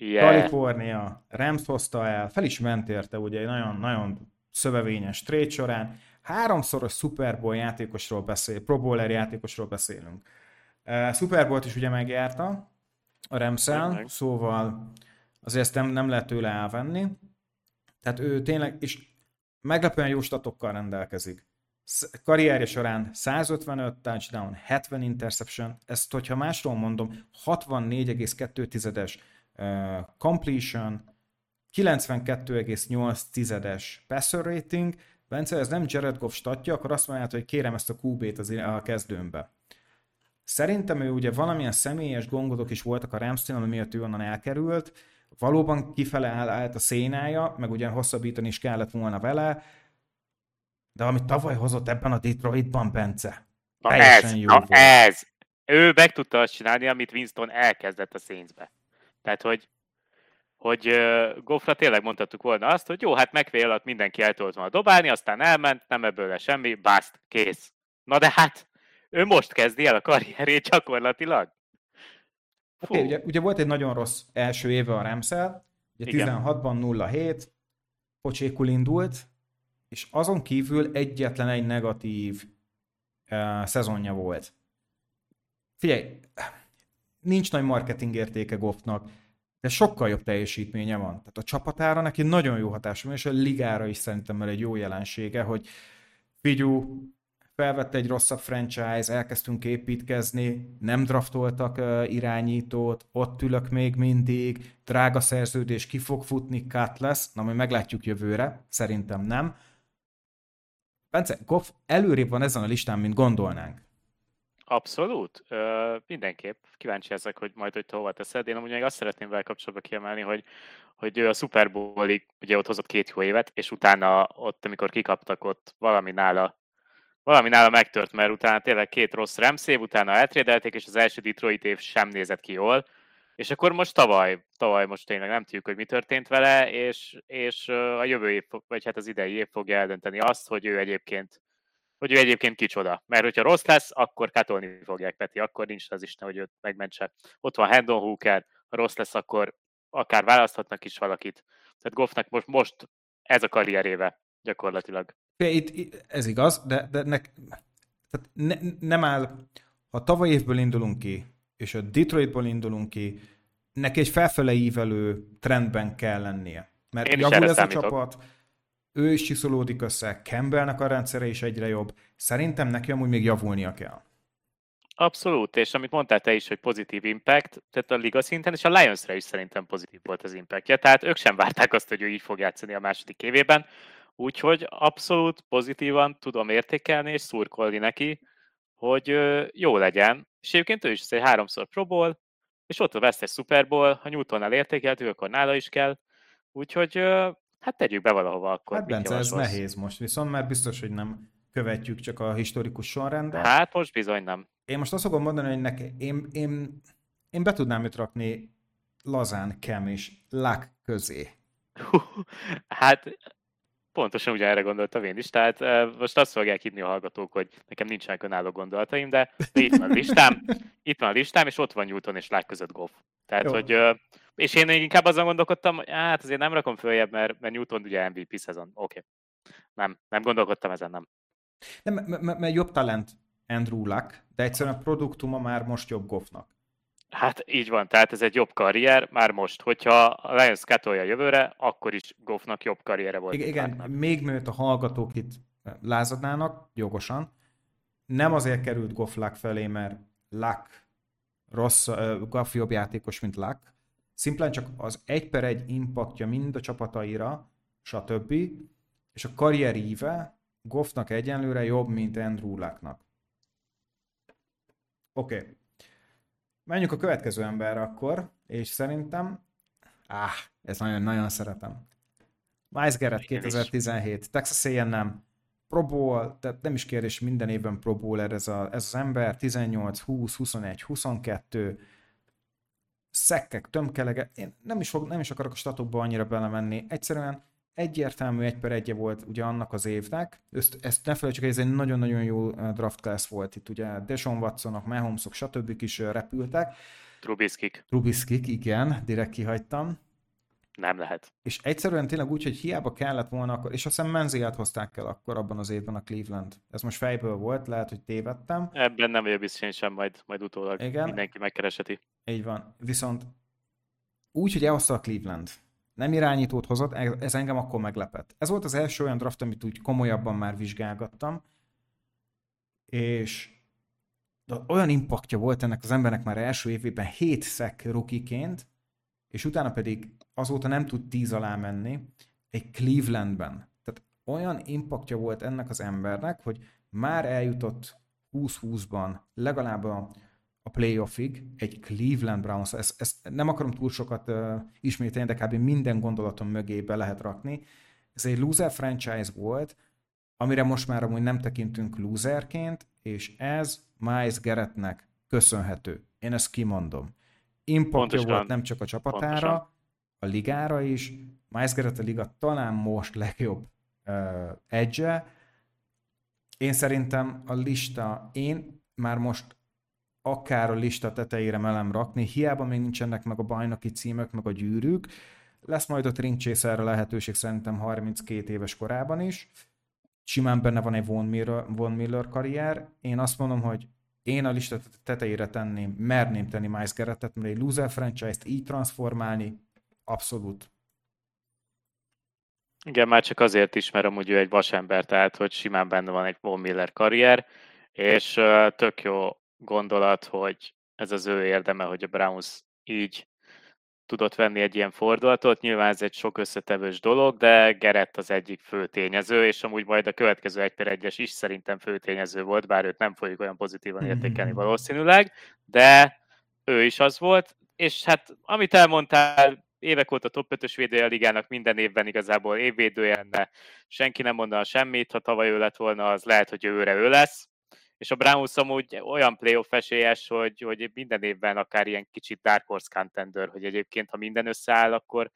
yeah. Kalifornia, Rams hozta el, fel is ment érte, ugye egy nagyon, nagyon szövevényes trade során. Háromszoros Super Bowl játékosról beszél, Pro Bowler játékosról beszélünk. Uh, Super Bowl-t is ugye megjárta a rams szóval azért ezt nem, nem lehet tőle elvenni. Tehát ő tényleg, és meglepően jó statokkal rendelkezik. Karrierje során 155 touchdown, 70 interception, ezt hogyha másról mondom, 64,2-es completion, 92,8 tizedes passer rating, Bence, ez nem Jared Goff statja, akkor azt mondja, hogy kérem ezt a QB-t az, a kezdőmbe. Szerintem ő ugye valamilyen személyes gondolatok is voltak a Ramsnél, ami miatt ő onnan elkerült, valóban kifele állt a szénája, meg ugye hosszabbítani is kellett volna vele, de amit tavaly hozott ebben a Detroitban, Bence, na ez, jó na volt. ez! Ő meg tudta azt csinálni, amit Winston elkezdett a Saintsbe. Tehát, hogy, hogy uh, Goffra tényleg mondhattuk volna azt, hogy jó, hát megvé alatt mindenki el tudott volna dobálni, aztán elment, nem ebből le semmi, bászt, kész. Na de hát, ő most kezdi el a karrierét gyakorlatilag. Oké, okay, ugye, ugye volt egy nagyon rossz első éve a Ramszel, ugye 16-ban 0-7, pocsékul indult, és azon kívül egyetlen egy negatív uh, szezonja volt. Figyelj, nincs nagy marketing értéke Goffnak, de sokkal jobb teljesítménye van. Tehát a csapatára neki nagyon jó hatása van, és a ligára is szerintem egy jó jelensége, hogy figyú, felvette egy rosszabb franchise, elkezdtünk építkezni, nem draftoltak irányítót, ott ülök még mindig, drága szerződés, ki fog futni, cut lesz, na majd meglátjuk jövőre, szerintem nem. Bence, Goff előrébb van ezen a listán, mint gondolnánk. Abszolút. Ö, mindenképp. Kíváncsi ezek, hogy majd, hogy hova teszed. Én amúgy azt szeretném vele kapcsolatban kiemelni, hogy, hogy ő a Super Bowl-ig ugye ott hozott két jó évet, és utána ott, amikor kikaptak, ott valami nála valami nála megtört, mert utána tényleg két rossz remszév, utána eltrédelték, és az első Detroit év sem nézett ki jól. És akkor most tavaly, tavaly most tényleg nem tudjuk, hogy mi történt vele, és, és a jövő év, vagy hát az idei év fogja eldönteni azt, hogy ő egyébként hogy ő egyébként kicsoda. Mert hogyha rossz lesz, akkor katolni fogják Peti, akkor nincs az Isten, hogy őt megmentse. Ott van Hendon Hooker, ha rossz lesz, akkor akár választhatnak is valakit. Tehát Goffnak most, most ez a karrieréve gyakorlatilag. Itt, ez igaz, de, de ne, tehát ne, nem áll, ha tavaly évből indulunk ki, és a Detroitból indulunk ki, neki egy felfele ívelő trendben kell lennie. Mert Én javul ez számítok. a csapat, ő is csiszolódik össze, Campbellnek a rendszere is egyre jobb. Szerintem neki amúgy még javulnia kell. Abszolút, és amit mondtál te is, hogy pozitív impact, tehát a liga szinten, és a Lionsre is szerintem pozitív volt az impactja, tehát ők sem várták azt, hogy ő így fog játszani a második évében, úgyhogy abszolút pozitívan tudom értékelni és szurkolni neki, hogy jó legyen, és egyébként ő is egy háromszor Pro és ott a vesztes Super Bowl, ha Newtonnál értékeltük, akkor nála is kell, úgyhogy Hát tegyük be valahova akkor. Hát Bence, ez nehéz most viszont, mert biztos, hogy nem követjük csak a historikus sorrendet. Hát most bizony nem. Én most azt fogom mondani, hogy nekem, én, én én be tudnám őt rakni lazán Kem és Luck közé. Hát pontosan ugye erre gondoltam én is, tehát most azt fogják hinni a hallgatók, hogy nekem nincsenek önálló gondolataim, de itt van a listám, itt van a listám, és ott van Newton és Luck között Goff. Tehát, Jó. hogy és én inkább azon gondolkodtam, hogy hát azért nem rakom följebb, mert, mert Newton ugye MVP szezon. Oké. Okay. Nem, nem gondolkodtam ezen, nem. Nem, mert jobb talent Andrew Luck, de egyszerűen a produktuma már most jobb Goffnak. Hát így van, tehát ez egy jobb karrier már most. Hogyha a Lions katolja jövőre, akkor is Goffnak jobb karriere volt. Igen, igen még mielőtt a hallgatók itt lázadnának, jogosan, nem azért került Goff Luck felé, mert Luck rossz, Goff jobb játékos, mint Luck, szimplán csak az egy per egy impaktja mind a csapataira, stb. És a karrieríve Goffnak egyenlőre jobb, mint Andrew Lucknak. Oké. Okay. Menjünk a következő emberre akkor, és szerintem, áh, ez nagyon-nagyon szeretem. Miles Garrett 2017, Texas A&M, Pro Bowl, tehát nem is kérdés, minden évben Pro Bowler ez, a, ez az ember, 18, 20, 21, 22, szekkek, tömkelege, én nem is, fog, nem is akarok a statokba annyira belemenni, egyszerűen egyértelmű egy per egye volt ugye annak az évnek. Ezt, ezt ne felejtsük, hogy ez egy nagyon-nagyon jó draft class volt. Itt ugye Deshaun Watsonok, Mahomesok, stb. is repültek. Trubiskik. Trubiskik, igen, direkt kihagytam. Nem lehet. És egyszerűen tényleg úgy, hogy hiába kellett volna akkor, és azt hiszem Menziát hozták el akkor abban az évben a Cleveland. Ez most fejből volt, lehet, hogy tévedtem. Ebben nem vagyok biztos sem, majd, majd utólag Igen. mindenki megkereseti. Így van. Viszont úgy, hogy elhozta a Cleveland, nem irányítót hozott, ez engem akkor meglepett. Ez volt az első olyan draft, amit úgy komolyabban már vizsgálgattam, és olyan impaktja volt ennek az embernek már első évében 7 szek rukiként, és utána pedig azóta nem tud 10 alá menni egy Clevelandben. Tehát olyan impaktja volt ennek az embernek, hogy már eljutott 20-20-ban legalább a a playoffig egy Cleveland Browns, ezt, ezt nem akarom túl sokat uh, ismételni, de kb. minden gondolatom mögé be lehet rakni. Ez egy loser franchise volt, amire most már amúgy nem tekintünk loserként, és ez Miles Garrettnek köszönhető. Én ezt kimondom. Impactja volt nem csak a csapatára, Pontosan. a ligára is. Miles Garrett a liga talán most legjobb uh, edge Én szerintem a lista, én már most akár a lista tetejére melem rakni, hiába még nincsenek meg a bajnoki címök, meg a gyűrűk. Lesz majd a Trinkcsészerre lehetőség szerintem 32 éves korában is. Simán benne van egy Von Miller, Von Miller karrier. Én azt mondom, hogy én a lista tetejére tenném, merném tenni Miles Garrettet, mert egy loser franchise-t így transformálni, abszolút. Igen, már csak azért is, mert amúgy ő egy vasember, tehát hogy simán benne van egy Von Miller karrier, és tök jó gondolat, hogy ez az ő érdeme, hogy a Browns így tudott venni egy ilyen fordulatot. Nyilván ez egy sok összetevős dolog, de Gerett az egyik fő tényező, és amúgy majd a következő 1 per 1 is szerintem fő tényező volt, bár őt nem fogjuk olyan pozitívan értékelni mm-hmm. valószínűleg, de ő is az volt, és hát amit elmondtál, évek óta top 5-ös védője a ligának minden évben igazából évvédője lenne, senki nem mondana semmit, ha tavaly ő lett volna, az lehet, hogy őre ő lesz, és a Browns amúgy olyan playoff esélyes, hogy, hogy minden évben akár ilyen kicsit Dark Horse contender, hogy egyébként ha minden összeáll, akkor,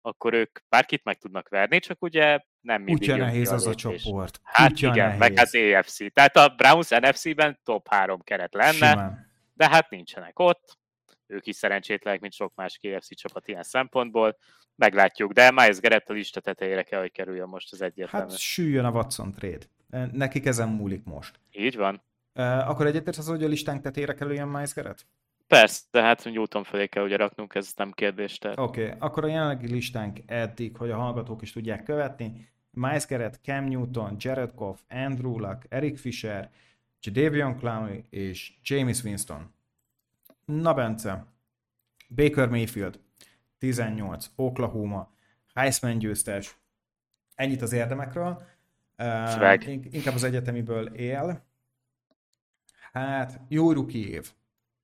akkor ők bárkit meg tudnak verni, csak ugye nem mindig Kutya nehéz az a csoport. Hát Kutya igen, nehéz. meg az AFC. Tehát a Browns NFC-ben top három keret lenne, Simán. de hát nincsenek ott. Ők is szerencsétlenek, mint sok más KFC csapat ilyen szempontból. Meglátjuk, de Miles Garrett a lista tetejére kell, hogy kerüljön most az egyértelmű. Hát süljön a Watson trade. Nekik ezen múlik most. Így van. Akkor egyetértesz az, hogy a listánk tetére kerüljön Miles Garrett? Persze, de hát Newton felé kell ugye raknunk, ez nem kérdés. Oké, okay. akkor a jelenlegi listánk eddig, hogy a hallgatók is tudják követni. Miles Garrett, Cam Newton, Jared Goff, Andrew Luck, Eric Fisher, Jadavion Clowney és James Winston. Na Bence, Baker Mayfield, 18, Oklahoma, Heisman győztes. Ennyit az érdemekről. Uh, inkább az egyetemiből él. Hát, jó ruki év.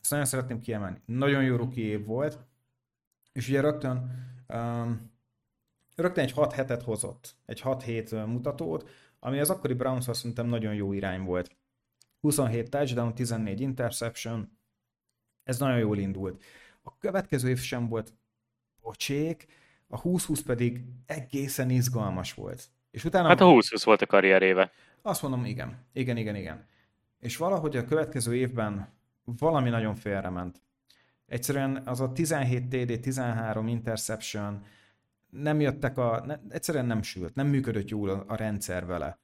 Ezt nagyon szeretném kiemelni. Nagyon jó ruki év volt. És ugye rögtön, um, rögtön egy 6 hetet hozott. Egy 6 hét mutatót, ami az akkori browns szerintem nagyon jó irány volt. 27 touchdown, 14 interception, Ez nagyon jól indult. A következő év sem volt pocsék, a 20-20 pedig egészen izgalmas volt. És utána... Hát a 20-20 volt a karrieréve. Azt mondom, igen. Igen, igen, igen. És valahogy a következő évben valami nagyon félrement. Egyszerűen az a 17 TD, 13 interception, nem jöttek a... Ne, egyszerűen nem sült, nem működött jól a, a rendszer vele.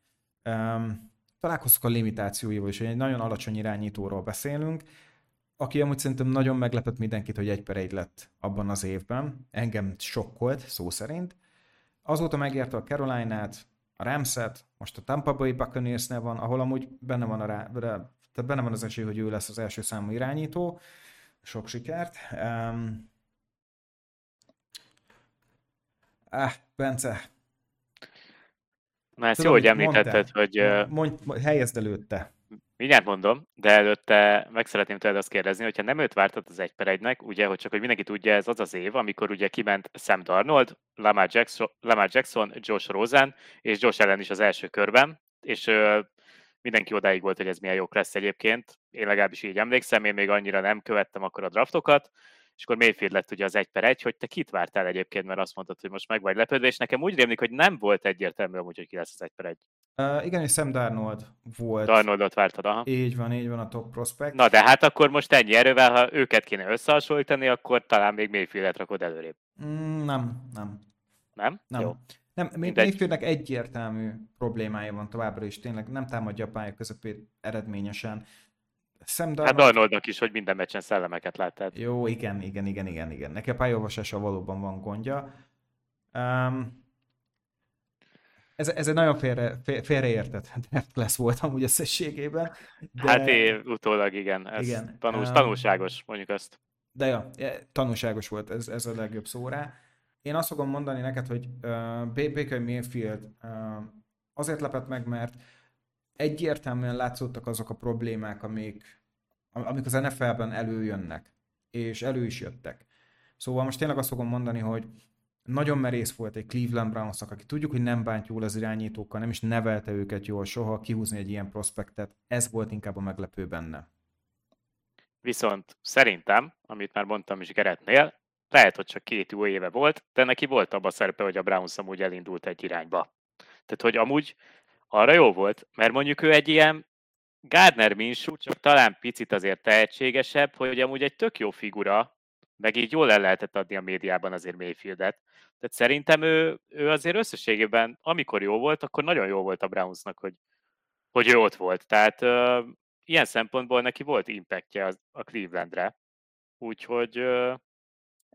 Um, találkoztuk a limitációival is, hogy egy nagyon alacsony irányítóról beszélünk, aki amúgy szerintem nagyon meglepett mindenkit, hogy egy per egy lett abban az évben. Engem sokkolt, szó szerint. Azóta megérte a Carolina-t, a Ramset, most a Tampa Bay buccaneers van, ahol amúgy benne van, a rá, tehát benne van az esély, hogy ő lesz az első számú irányító. Sok sikert. Um, ah, Bence. Na ezt jó, hogy említetted, hogy... Mondj, mondj, helyezd előtte. Mindjárt mondom, de előtte meg szeretném tőled azt kérdezni, hogyha nem őt vártad az egy per egynek, ugye, hogy csak hogy mindenki tudja, ez az az év, amikor ugye kiment Sam Darnold, Lamar Jackson, Lamar Jackson Josh Rosen és Josh Allen is az első körben, és ö, mindenki odáig volt, hogy ez milyen jó lesz egyébként. Én legalábbis így emlékszem, én még annyira nem követtem akkor a draftokat, és akkor Mayfield lett ugye az egy per egy, hogy te kit vártál egyébként, mert azt mondtad, hogy most meg vagy lepődve, és nekem úgy rémlik, hogy nem volt egyértelmű amúgy, hogy ki lesz az egy per egy. Uh, igen, és Sam Darnold volt. Darnoldot vártad, aha. Így van, így van a top prospect. Na de hát akkor most ennyi erővel, ha őket kéne összehasonlítani, akkor talán még Mayfieldet rakod előrébb. Mm, nem, nem. Nem? Nem. Jó. Nem, Mayfieldnek egyértelmű problémája van továbbra is, tényleg nem támadja a pálya közepét eredményesen. Sam Darnold... Hát Darnoldnak is, hogy minden meccsen szellemeket láttál. Jó, igen, igen, igen, igen, igen. Neki a pályaolvasása valóban van gondja. Um, ez, ez egy nagyon félre, félreértett lesz volt amúgy összességében. De... Hát én utólag igen, ez igen. Tanul, tanulságos, mondjuk azt. De ja, tanulságos volt, ez, ez a legjobb szó rá. Én azt fogom mondani neked, hogy uh, Baker Mayfield uh, azért lepett meg, mert egyértelműen látszottak azok a problémák, amik, amik az NFL-ben előjönnek, és elő is jöttek. Szóval most tényleg azt fogom mondani, hogy nagyon merész volt egy Cleveland browns aki tudjuk, hogy nem bánt jól az irányítókkal, nem is nevelte őket jól soha, kihúzni egy ilyen prospektet, ez volt inkább a meglepő benne. Viszont szerintem, amit már mondtam is Geretnél, lehet, hogy csak két jó éve volt, de neki volt abban a szerepe, hogy a Browns amúgy elindult egy irányba. Tehát, hogy amúgy arra jó volt, mert mondjuk ő egy ilyen Gardner Minshew, csak talán picit azért tehetségesebb, hogy amúgy egy tök jó figura, meg így jól el lehetett adni a médiában azért Mayfieldet. Tehát szerintem ő, ő azért összességében, amikor jó volt, akkor nagyon jó volt a Brownsnak, hogy, hogy ő ott volt. Tehát uh, ilyen szempontból neki volt impactja a Clevelandre. Úgyhogy uh,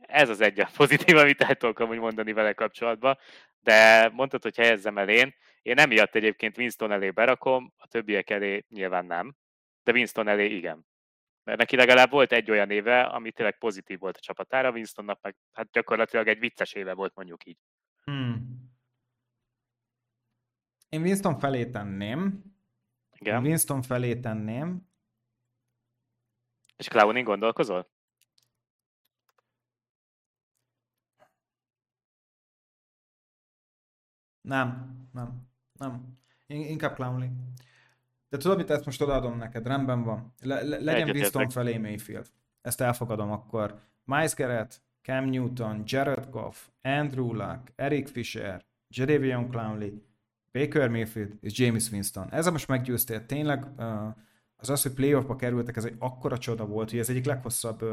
ez az egy pozitív, amit el tudok amúgy mondani vele kapcsolatban. De mondtad, hogy helyezzem el én. Én emiatt egyébként Winston elé berakom, a többiek elé nyilván nem. De Winston elé igen. Mert neki legalább volt egy olyan éve, ami tényleg pozitív volt a csapatára, Winstonnak meg hát gyakorlatilag egy vicces éve volt, mondjuk így. Hmm. Én Winston felé tenném. Igen. Winston felé tenném. És Clowning gondolkozol? Nem, nem, nem. Inkább Clowney. De tudod, mit ezt most odaadom neked? Rendben van. Le, le, legyen Winston felé Mayfield. Ezt elfogadom akkor. Miles Garrett, Cam Newton, Jared Goff, Andrew Luck, Eric Fisher, Jadavion Clowney, Baker Mayfield és James Winston. Ezzel most meggyőztél. Tényleg az az, hogy playoffba kerültek, ez egy akkora csoda volt, hogy ez egyik leghosszabb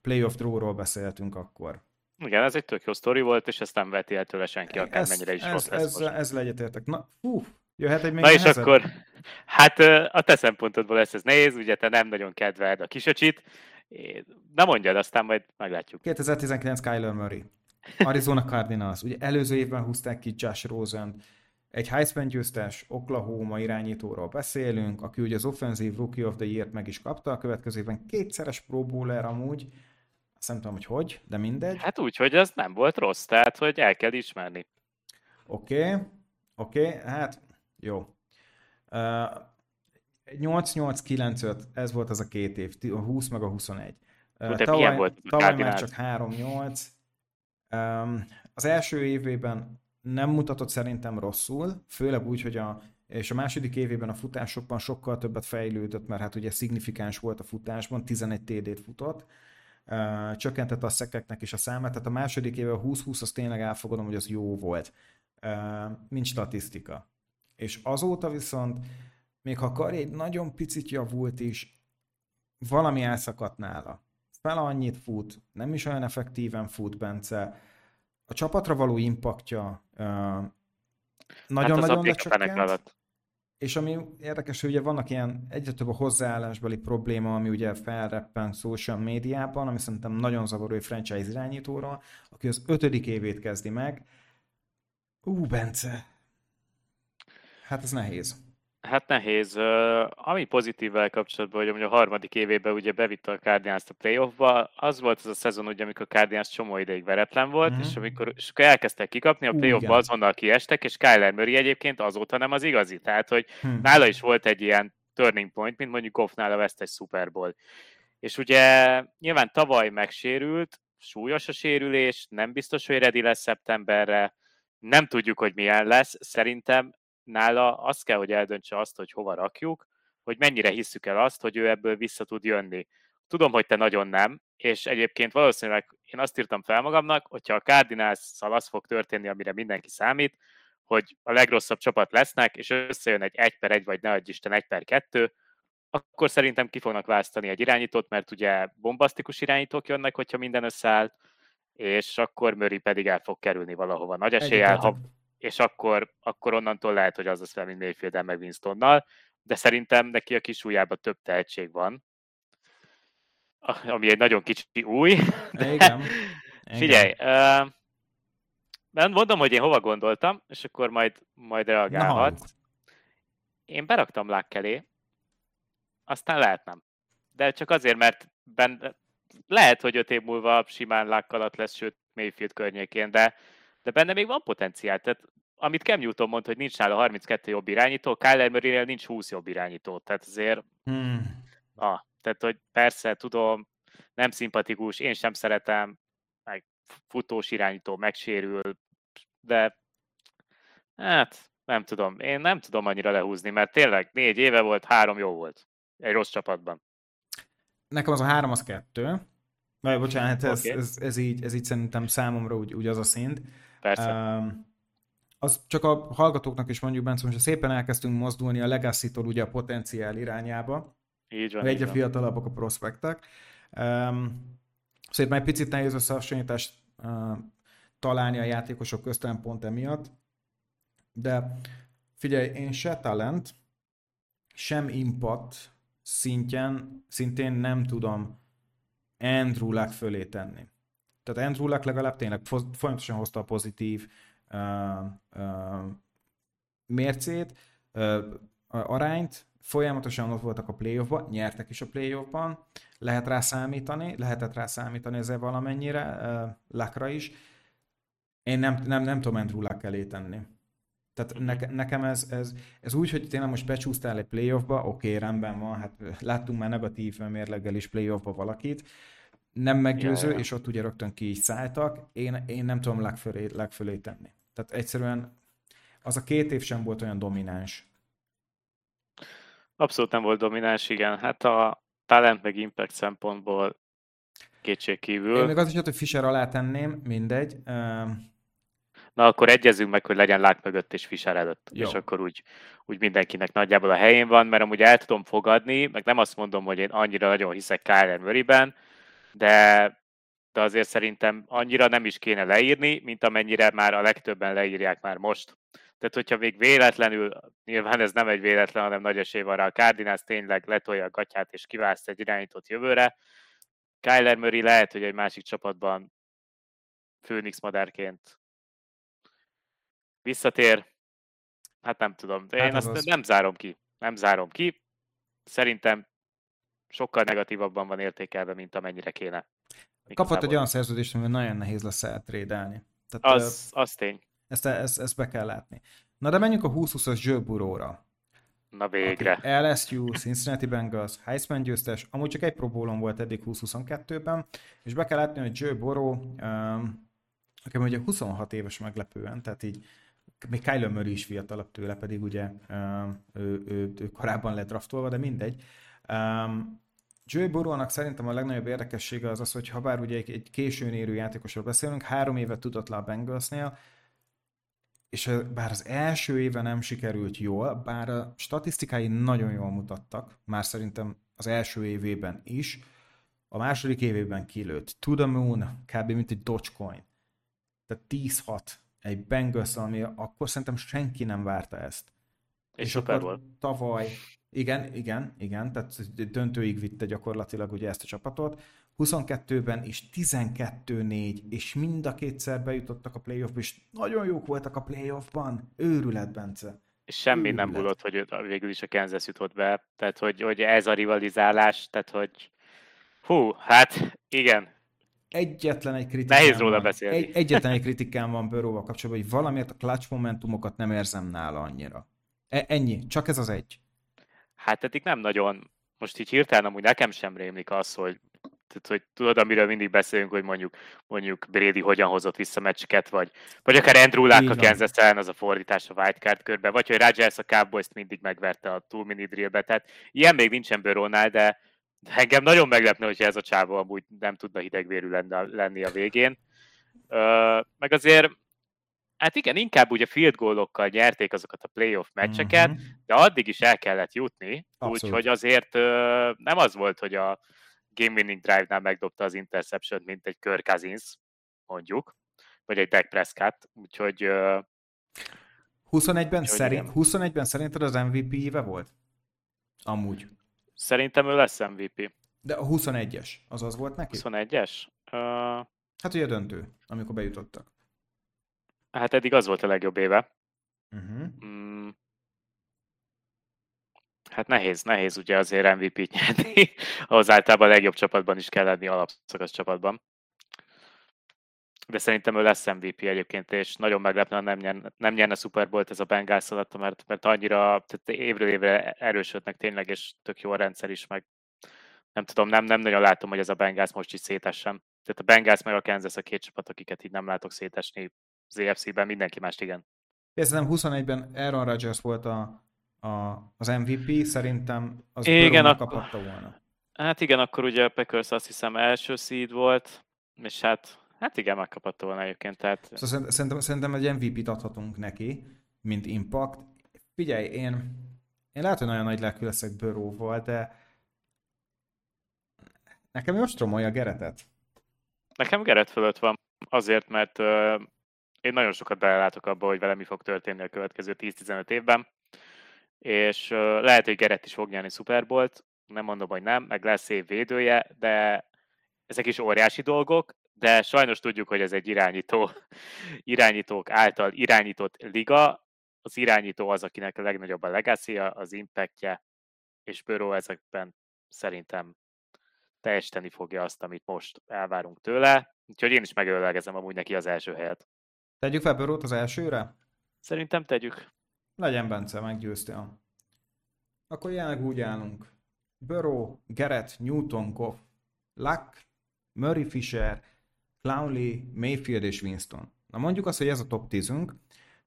playoff drawról beszéltünk akkor. Igen, ez egy tök jó sztori volt, és ezt nem veti el tőle senki, akármennyire is ez, ez, most. Ez egyetértek. Na, fú, jöhet egy még Na és akkor, hát a te szempontodból lesz ez nehéz, ugye te nem nagyon kedveled a kisöcsit. Na mondjad, aztán majd meglátjuk. 2019 Kyler Murray. Arizona Cardinals. Ugye előző évben húzták ki Josh Rosen, egy Heisman győztes Oklahoma irányítóról beszélünk, aki ugye az Offensive Rookie of the Year-t meg is kapta, a következő évben kétszeres Pro Bowler amúgy, azt nem tudom, hogy hogy, de mindegy. Hát úgy, hogy ez nem volt rossz, tehát hogy el kell ismerni. Oké, okay. oké, okay. hát jó. Uh, 8-8-9-5, ez volt az a két év, a 20 meg a 21. Uh, tavaly volt tavaly már csak 3-8. Um, az első évében nem mutatott szerintem rosszul, főleg úgy, hogy a és a második évében a futásokban sokkal többet fejlődött, mert hát ugye szignifikáns volt a futásban, 11 TD-t futott, uh, csökkentett a szekeknek is a számát, tehát a második évben a 20-20 az tényleg elfogadom, hogy az jó volt, uh, mint statisztika. És azóta viszont, még ha a egy nagyon picit javult is, valami elszakadt nála. Fel annyit fut, nem is olyan effektíven fut Bence, a csapatra való impaktja nagyon-nagyon hát lecsökkent. És ami érdekes, hogy ugye vannak ilyen egyre több a hozzáállásbeli probléma, ami ugye felreppen social médiában, ami szerintem nagyon zavaró egy franchise irányítóra, aki az ötödik évét kezdi meg. Ú, Bence, hát ez nehéz. Hát nehéz. Ami pozitívvel kapcsolatban, hogy a harmadik évében ugye bevitte a cardinals a playoffba, az volt az a szezon, ugye, amikor a Cardinals csomó ideig veretlen volt, mm-hmm. és amikor és akkor elkezdtek kikapni, a playoffba azonnal kiestek, és Kyler Murray egyébként azóta nem az igazi. Tehát, hogy hmm. nála is volt egy ilyen turning point, mint mondjuk Goffnál a vesztes Super Bowl. És ugye nyilván tavaly megsérült, súlyos a sérülés, nem biztos, hogy ready lesz szeptemberre, nem tudjuk, hogy milyen lesz. Szerintem nála azt kell, hogy eldöntse azt, hogy hova rakjuk, hogy mennyire hisszük el azt, hogy ő ebből vissza tud jönni. Tudom, hogy te nagyon nem, és egyébként valószínűleg én azt írtam fel magamnak, hogyha a cardinals az fog történni, amire mindenki számít, hogy a legrosszabb csapat lesznek, és összejön egy 1 per 1, vagy ne adj Isten 1 per 2, akkor szerintem ki fognak választani egy irányítót, mert ugye bombasztikus irányítók jönnek, hogyha minden összeáll, és akkor Möri pedig el fog kerülni valahova nagy eséllyel, ha, és akkor, akkor onnantól lehet, hogy az lesz fel, mint mayfield meg Winstonnal, de szerintem neki a kis ujjában több tehetség van, ami egy nagyon kicsi új. De igen. Figyelj, uh, mondom, hogy én hova gondoltam, és akkor majd, majd reagálhat. Én beraktam Luck elé, aztán lehet nem. De csak azért, mert benne, lehet, hogy öt év múlva simán Luck alatt lesz, sőt Mayfield környékén, de, de benne még van potenciál. Tehát amit Cam Newton mondta, hogy nincs nála 32 jobb irányító, Kyler murray nincs 20 jobb irányító. Tehát azért... Hmm. Ah, tehát, hogy persze, tudom, nem szimpatikus, én sem szeretem, meg futós irányító megsérül, de hát nem tudom, én nem tudom annyira lehúzni, mert tényleg négy éve volt, három jó volt egy rossz csapatban. Nekem az a három az kettő. Vagy bocsánat, ez, okay. ez, ez, így, ez így szerintem számomra úgy, úgy az a szint. Persze. Um, az csak a hallgatóknak is mondjuk, Bence, hogy szépen elkezdtünk mozdulni a Legacy-tól ugye a potenciál irányába. Így van. Egyre fiatalabbak a prospektek. Um, szépen egy picit nehéz összehasonlítást uh, találni a játékosok köztem pont emiatt, de figyelj, én se talent, sem impact szintjen, szintén nem tudom Andrew Luck fölé tenni. Tehát Andrew Luck legalább tényleg folyamatosan hozta a pozitív mércét, arányt, folyamatosan ott voltak a playoffban, nyertek is a playoffban, lehet rá számítani, lehetett rá számítani ezzel valamennyire, Lakra is. Én nem, nem, nem tudom Andrew Luck elé tenni. Tehát ne, nekem ez, ez, ez úgy, hogy tényleg most becsúsztál egy playoffba, oké, okay, rendben van, hát láttunk már negatív mérleggel is playoffba valakit, nem meggyőző, ja, ja. és ott ugye rögtön ki is szálltak, én, én nem tudom legfölé, legfölé tenni. Tehát egyszerűen az a két év sem volt olyan domináns. Abszolút nem volt domináns, igen. Hát a talent meg impact szempontból kétség kívül. Én még az is hogy Fischer alá tenném, mindegy. Na akkor egyezünk meg, hogy legyen Lák mögött és Fischer előtt. Jó. És akkor úgy, úgy mindenkinek nagyjából a helyén van, mert amúgy el tudom fogadni, meg nem azt mondom, hogy én annyira nagyon hiszek Kyler Murrayben, de, de azért szerintem annyira nem is kéne leírni, mint amennyire már a legtöbben leírják már most. Tehát, hogyha még véletlenül, nyilván ez nem egy véletlen, hanem nagy esély van rá, a Cardinals tényleg letolja a gatyát és kiválaszt egy irányított jövőre, Kyler Murray lehet, hogy egy másik csapatban Phoenix madárként visszatér, hát nem tudom, de hát én azt az... nem zárom ki. Nem zárom ki. Szerintem sokkal negatívabban van értékelve, mint amennyire kéne. Kapott egy olyan szerződést, amivel nagyon nehéz lesz eltrédelni. Tehát, az, az tény. Ezt, ezt, ezt be kell látni. Na de menjünk a 20-20-as Joe Burrow-ra. Na végre. LSU, Cincinnati Bengals, Heisman győztes, amúgy csak egy próbólom volt eddig 2022-ben, és be kell látni, hogy Joe Burrow, um, aki ugye 26 éves meglepően, tehát így még Kyler Murray is fiatalabb tőle, pedig ugye ő, ő, ő korábban lett draftolva, de mindegy. Um, Joey Burrownak szerintem a legnagyobb érdekessége az az, hogy ha bár ugye egy, későn érő játékosról beszélünk, három évet tudott le a Bengalsnél, és bár az első éve nem sikerült jól, bár a statisztikái nagyon jól mutattak, már szerintem az első évében is, a második évében kilőtt. To the moon, kb. mint egy Dogecoin. Tehát 10-6 egy Bengals, ami akkor szerintem senki nem várta ezt. És, és akkor tavaly, igen, igen, igen, tehát döntőig vitte gyakorlatilag ugye ezt a csapatot. 22-ben is 12-4, és mind a kétszer bejutottak a playoffba, és nagyon jók voltak a playoffban. Őrület, Bence. És semmi Őrület. nem múlott, hogy végül is a Kansas jutott be. Tehát, hogy, hogy ez a rivalizálás, tehát, hogy hú, hát igen, egyetlen egy kritikám Nehéz róla beszélni. Egy, egyetlen egy kritikám van Bőróval kapcsolatban, hogy valamiért a clutch momentumokat nem érzem nála annyira. E- ennyi, csak ez az egy. Hát eddig nem nagyon. Most így hirtelen amúgy nekem sem rémlik az, hogy tehát, hogy tudod, amiről mindig beszélünk, hogy mondjuk, mondjuk Brady hogyan hozott vissza meccseket, vagy, vagy akár Andrew Luck a Kansas ellen, az a fordítás a wildcard körbe, vagy hogy Rodgers a Cowboys-t mindig megverte a túl mini drillbe, tehát ilyen még nincsen Burrownál, de, engem nagyon meglepne, hogyha ez a csávó amúgy nem tudna hidegvérű lenni a végén. Meg azért Hát igen, inkább ugye field gólokkal nyerték azokat a playoff meccseket, uh-huh. de addig is el kellett jutni, úgyhogy azért nem az volt, hogy a game winning drive-nál megdobta az interception mint egy Kirk Cousins, mondjuk, vagy egy Dak Prescott, úgyhogy... 21-ben, szerint, 21-ben szerinted az MVP éve volt? Amúgy. Szerintem ő lesz MVP. De a 21-es, az az volt neki? 21-es? Uh... Hát ugye döntő, amikor bejutottak. Hát eddig az volt a legjobb éve. Uh-huh. Mm. Hát nehéz, nehéz ugye azért MVP-t nyerni. Ahhoz általában a legjobb csapatban is kell lenni alapszakasz csapatban. De szerintem ő lesz MVP egyébként, és nagyon meglepne, nem nyerne, nem nyerne Super Bowl-t ez a Bengals alatt, mert, mert annyira tehát évről évre erősödnek tényleg, és tök jó a rendszer is, meg nem tudom, nem, nem nagyon látom, hogy ez a Bengals most is szétessen. Tehát a Bengals meg a Kansas a két csapat, akiket így nem látok szétesni az EFC-ben, mindenki mást igen. Szerintem 21-ben Aaron Rodgers volt a, a, az MVP, szerintem az igen, ak- kapatta volna. Hát igen, akkor ugye a Packers azt hiszem első seed volt, és hát, hát igen, megkapatta volna egyébként. Tehát... Szóval szerintem, szerintem egy MVP-t adhatunk neki, mint impact. Figyelj, én, én lehet, hogy nagyon nagy lelkű leszek Burrowval, de nekem most romolja Geretet. Nekem Geret fölött van, azért, mert én nagyon sokat belelátok abba, hogy vele mi fog történni a következő 10-15 évben, és lehet, hogy Geret is fog nyerni Super nem mondom, hogy nem, meg lesz év védője, de ezek is óriási dolgok, de sajnos tudjuk, hogy ez egy irányító, irányítók által irányított liga, az irányító az, akinek a legnagyobb a legacy az impactje, és Burrow ezekben szerintem teljesíteni fogja azt, amit most elvárunk tőle. Úgyhogy én is megöllegezem amúgy neki az első helyet. Tegyük fel Burrow-t az elsőre? Szerintem tegyük. Legyen Bence, meggyőztél. Akkor jelenleg úgy állunk. Burrow, Gerett, Newton, Goff, Luck, Murray Fisher, Clownley, Mayfield és Winston. Na mondjuk azt, hogy ez a top 10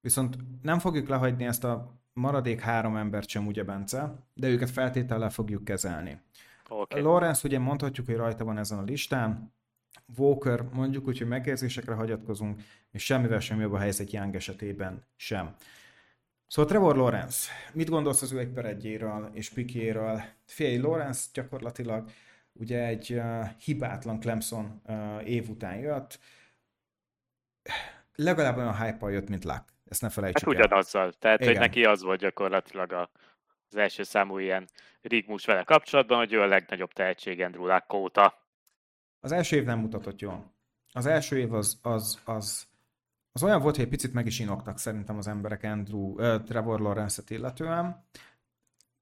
viszont nem fogjuk lehagyni ezt a maradék három embert sem, ugye Bence, de őket feltétellel fogjuk kezelni. Okay. Lawrence ugye mondhatjuk, hogy rajta van ezen a listán, Walker mondjuk úgy, hogy megérzésekre hagyatkozunk, és semmivel sem jobb a helyzet Young esetében sem. Szóval Trevor Lawrence, mit gondolsz az ő egy per egyéről és pikéről? Fiai Lawrence gyakorlatilag ugye egy uh, hibátlan Clemson uh, év után jött, legalább olyan hype jött, mint Luck. Ezt ne felejtsük hát el. ugyanazzal. Tehát, Igen. hogy neki az volt gyakorlatilag a, az első számú ilyen rigmus vele kapcsolatban, hogy ő a legnagyobb tehetség Andrew Luck óta. Az első év nem mutatott jól. Az első év az, az, az, az olyan volt, hogy egy picit meg is inoktak szerintem az emberek Andrew, uh, Trevor Lawrence-et illetően.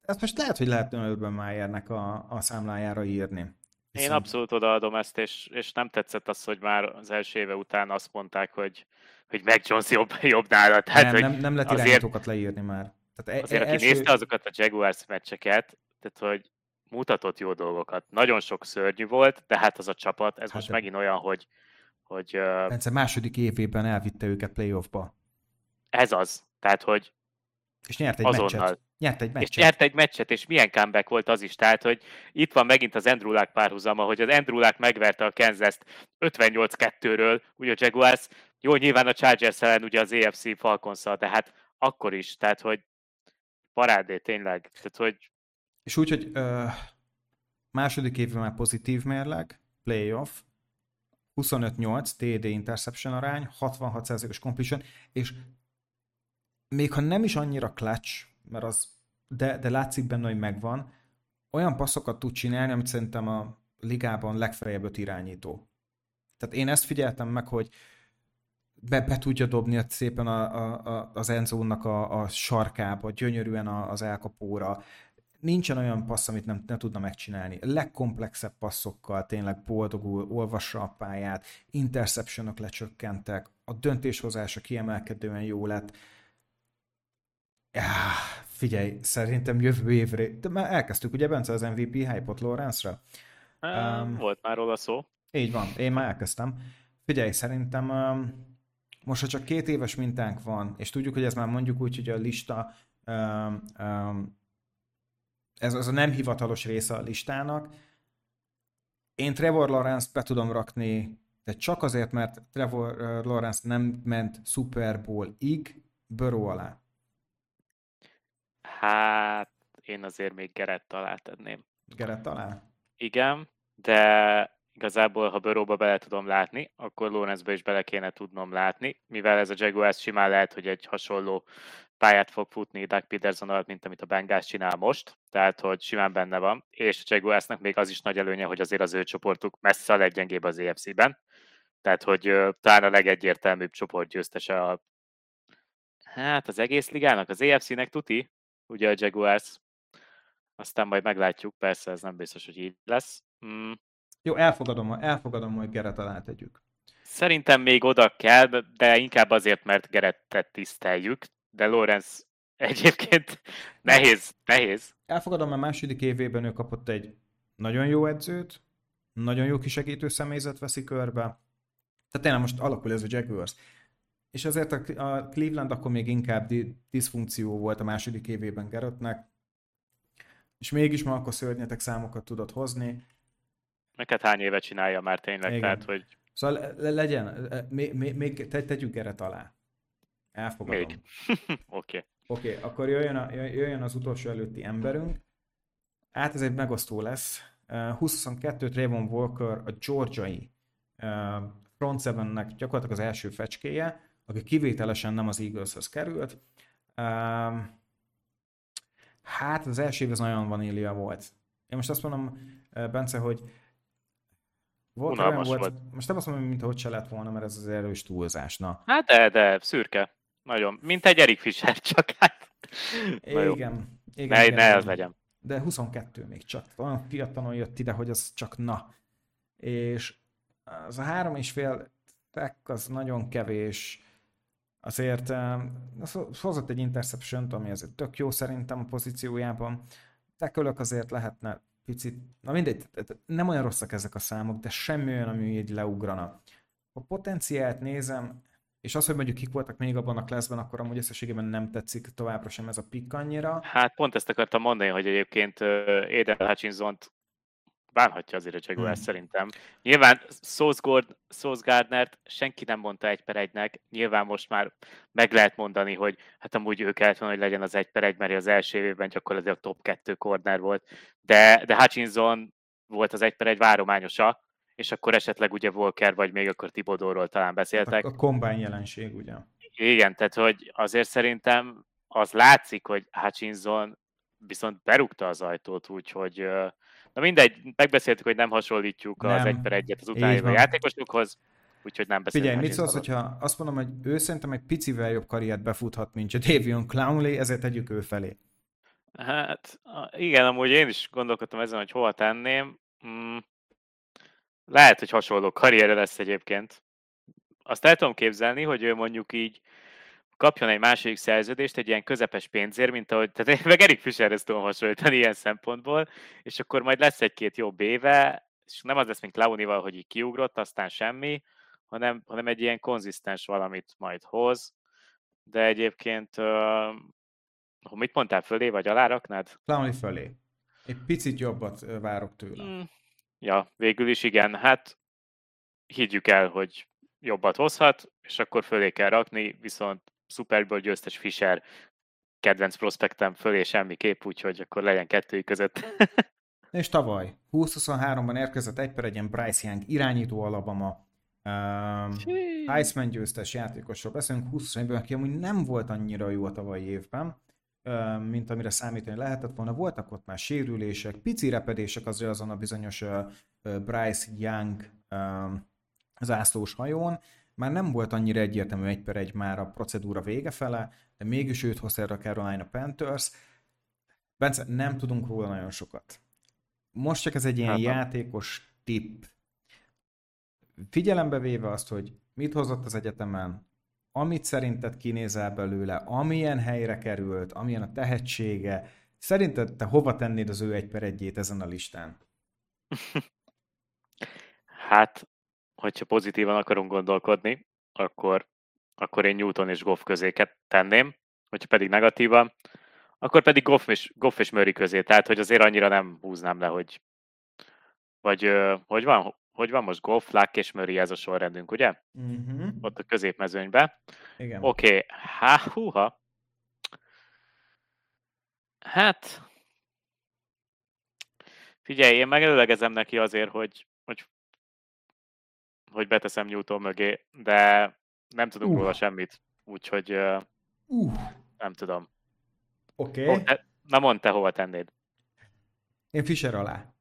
Ezt most lehet, hogy lehet Urban Meyernek a, a számlájára írni. Viszont... Én abszolút odaadom ezt, és, és nem tetszett az, hogy már az első éve után azt mondták, hogy, hogy Mac Jones jobb, jobb nála. Tehát, nem, hogy nem, nem lehet azért, leírni már. Tehát e- azért, e- aki első... nézte azokat a Jaguars meccseket, tehát hogy mutatott jó dolgokat. Nagyon sok szörnyű volt, de hát az a csapat, ez hát most de... megint olyan, hogy... hogy Bence második évében elvitte őket playoffba. Ez az. Tehát, hogy és nyert egy azonnal. meccset. Nyert egy meccset. És nyert egy meccset, és milyen comeback volt az is. Tehát, hogy itt van megint az Andrew Luck párhuzama, hogy az Andrew Luck megverte a Kansas-t 58-2-ről, ugye a Jaguars, jó, nyilván a Chargers ellen ugye az AFC falcons tehát akkor is, tehát, hogy parádé, tényleg. Tehát, hogy... És úgy, hogy uh, második évben már pozitív mérleg, playoff, 25-8 TD interception arány, 66%-os completion, és még ha nem is annyira clutch, mert az, de, de látszik benne, hogy megvan, olyan passzokat tud csinálni, amit szerintem a ligában legfeljebb öt irányító. Tehát én ezt figyeltem meg, hogy be, be tudja dobni szépen a, a, a, az enzónak a, a sarkába, gyönyörűen az elkapóra. Nincsen olyan passz, amit nem, nem tudna megcsinálni. Legkomplexebb passzokkal tényleg boldogul, olvassa a pályát, interceptionok lecsökkentek, a döntéshozása kiemelkedően jó lett. Ja, figyelj, szerintem jövő évre, de már elkezdtük ugye Bence az MVP hype-ot Lawrence-ra? Um, volt már róla szó. Így van, én már elkezdtem. Figyelj, szerintem um, most, ha csak két éves mintánk van, és tudjuk, hogy ez már mondjuk úgy, hogy a lista um, um, ez az a nem hivatalos része a listának, én Trevor Lawrence be tudom rakni, de csak azért, mert Trevor Lawrence nem ment Super Bowl-ig Burrow alá. Hát, én azért még Gerett alá tenném. Gerett alá? Igen, de igazából, ha Burrowba bele tudom látni, akkor Lawrence-be is bele kéne tudnom látni, mivel ez a Jaguars simán lehet, hogy egy hasonló pályát fog futni Doug Peterson alatt, mint amit a Bengals csinál most, tehát hogy simán benne van, és a Jaguarsnak még az is nagy előnye, hogy azért az ő csoportuk messze a leggyengébb az EFC-ben, tehát hogy talán a legegyértelműbb csoport győztese a hát az egész ligának, az EFC-nek tuti, ugye a Jaguars, aztán majd meglátjuk, persze ez nem biztos, hogy így lesz. Mm. Jó, elfogadom, elfogadom, hogy Geret alá tegyük. Szerintem még oda kell, de inkább azért, mert Gerettet tiszteljük, de Lorenz egyébként nehéz, nehéz. Elfogadom, a második évében ő kapott egy nagyon jó edzőt, nagyon jó kisegítő személyzet veszi körbe. Tehát tényleg most alakul ez a Jaguars. És azért a Cleveland akkor még inkább diszfunkció volt a második évében Gerettnek. És mégis ma akkor szörnyetek számokat tudott hozni. Neked hány éve csinálja már tényleg, Igen. tehát hogy... Szóval le- legyen, még, még, még te, tegyük erre alá. Elfogadom. Még. Oké. okay. Oké, okay, akkor jöjjön, a, jöjjön az utolsó előtti emberünk. Hát ez egy megosztó lesz. Uh, 22 Trayvon Walker a georgiai uh, front seven-nek gyakorlatilag az első fecskéje, aki kivételesen nem az Eagleshez került. Uh, hát az első év az nagyon vanília volt. Én most azt mondom, Bence, hogy volt volt, volt, most nem azt mondom, mint hogy se lett volna, mert ez az erős túlzás. Na. Hát de, de, szürke. Nagyon. Mint egy Erik Fischer, csak hát... Igen. igen. Ne, igen, ne az legyen. De 22 még csak. Olyan fiatalon jött ide, hogy az csak na. És az a három és fél tek az nagyon kevés. Azért az hozott egy interception ami azért tök jó szerintem a pozíciójában. Tekölök azért lehetne picit, na mindegy, nem olyan rosszak ezek a számok, de semmi olyan, ami így leugrana. A potenciált nézem, és az, hogy mondjuk kik voltak még abban a klasszban, akkor amúgy összességében nem tetszik továbbra sem ez a pikk annyira. Hát pont ezt akartam mondani, hogy egyébként Aiden hutchinson bánhatja azért a Jaguars hmm. szerintem. Nyilván Sauce Gardner-t senki nem mondta egy per egynek, nyilván most már meg lehet mondani, hogy hát amúgy ő kellett volna, hogy legyen az egy per egy, mert az első évben gyakorlatilag top kettő corner volt, de, de Hutchinson volt az egy per egy várományosa, és akkor esetleg ugye Volker, vagy még akkor Tibodóról talán beszéltek. A, kombány jelenség, ugye? Igen, tehát hogy azért szerintem az látszik, hogy Hutchinson viszont berúgta az ajtót, úgyhogy na mindegy, megbeszéltük, hogy nem hasonlítjuk nem. az egy per egyet az utána játékosokhoz, úgyhogy nem beszélünk. Figyelj, mit szólsz, hogyha azt mondom, hogy ő szerintem egy picivel jobb karriert befuthat, mint a Davion Clownley, ezért tegyük ő felé. Hát igen, amúgy én is gondolkodtam ezen, hogy hova tenném. Mm, lehet, hogy hasonló karriere lesz egyébként. Azt el tudom képzelni, hogy ő mondjuk így kapjon egy második szerződést egy ilyen közepes pénzért, mint ahogy, tehát én meg Erik Fischerhez tudom hasonlítani ilyen szempontból, és akkor majd lesz egy-két jobb éve, és nem az lesz, mint Launival, hogy így kiugrott, aztán semmi, hanem, hanem egy ilyen konzisztens valamit majd hoz. de egyébként uh, mit mondtál, fölé vagy alá raknád? Clowney fölé. Egy picit jobbat várok tőle. Mm. Ja, végül is igen. Hát higgyük el, hogy jobbat hozhat, és akkor fölé kell rakni, viszont Super Bowl győztes Fisher kedvenc prospektem fölé semmiképp, úgyhogy akkor legyen kettőjük között. és tavaly 2023-ban érkezett egy per egyen Bryce Young irányító Alabama um, Heisman győztes játékosról beszélünk, 20 évben, aki amúgy nem volt annyira jó a tavalyi évben, mint amire számítani lehetett volna. Voltak ott már sérülések, pici repedések azért azon a bizonyos Bryce Young zászlós hajón, már nem volt annyira egyértelmű egy per egy már a procedúra vége fele, de mégis őt hozta a Carolina Panthers. Bence, nem tudunk róla nagyon sokat. Most csak ez egy ilyen hát, játékos tipp. Figyelembe véve azt, hogy mit hozott az egyetemen, amit szerinted kinézel belőle, amilyen helyre került, amilyen a tehetsége, szerinted te hova tennéd az ő egy per egyét ezen a listán? Hát hogyha pozitívan akarunk gondolkodni, akkor, akkor én Newton és Goff közé tenném, hogyha pedig negatívan, akkor pedig Goff és, Goff és Murray közé, tehát hogy azért annyira nem húznám le, hogy vagy hogy van, hogy van most Goff, Luck és Murray ez a sorrendünk, ugye? Uh-huh. Ott a középmezőnybe. Igen. Oké, okay. há, húha. Hát, figyelj, én megelőlegezem neki azért, hogy, hogy hogy beteszem Newton mögé, de nem tudunk uh. róla semmit, úgyhogy uh. nem tudom. Oké. Okay. Na mondd te, hova tennéd. Én Fischer alá.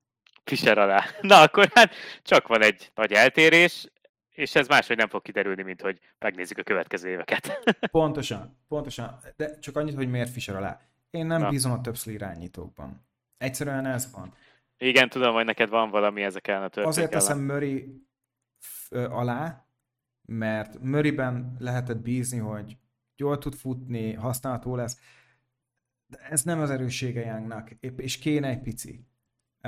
Fischer alá. Na, akkor hát csak van egy nagy eltérés, és ez máshogy nem fog kiderülni, mint hogy megnézzük a következő éveket. pontosan, pontosan. De csak annyit, hogy miért Fischer alá. Én nem Na. bízom a többször irányítókban. Egyszerűen ez van. Igen, tudom, hogy neked van valami ezeken a történet. Azért teszem Murray alá, mert Murrayben lehetett bízni, hogy jól tud futni, használható lesz, de ez nem az erőssége Youngnak, és kéne egy pici.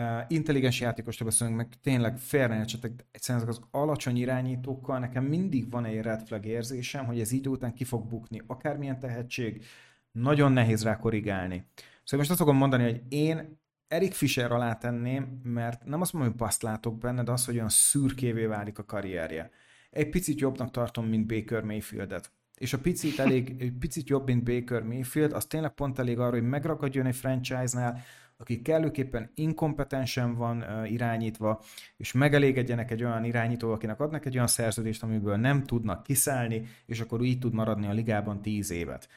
Uh, intelligens játékosra beszélünk, meg tényleg félre csetek, egyszerűen ezek az alacsony irányítókkal nekem mindig van egy red flag érzésem, hogy ez idő után ki fog bukni, akármilyen tehetség, nagyon nehéz rá korrigálni. Szóval most azt fogom mondani, hogy én Erik Fischer alá tenném, mert nem azt mondom, hogy paszt látok benne, de az, hogy olyan szürkévé válik a karrierje. Egy picit jobbnak tartom, mint Baker Mayfieldet. És a picit elég, picit jobb, mint Baker Mayfield, az tényleg pont elég arra, hogy megragadjon egy franchise-nál, aki kellőképpen inkompetensen van irányítva, és megelégedjenek egy olyan irányító, akinek adnak egy olyan szerződést, amiből nem tudnak kiszállni, és akkor így tud maradni a ligában tíz évet.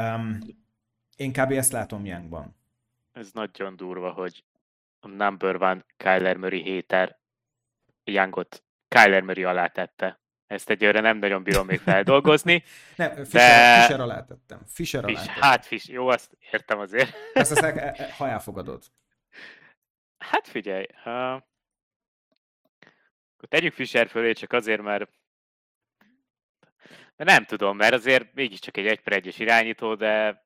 Um, én kb. ezt látom Youngban ez nagyon durva, hogy a number one Kyler Murray héter Youngot Kyler Murray alá tette. Ezt egyőre nem nagyon bírom még feldolgozni. nem, Fischer, de... Fischer alá tettem. Fischer alá tettem. Hát Fischer, jó, azt értem azért. Ezt, ezt ha elfogadod. Hát figyelj, uh, tegyük Fischer fölé csak azért, mert de nem tudom, mert azért mégiscsak egy egy per egyes irányító, de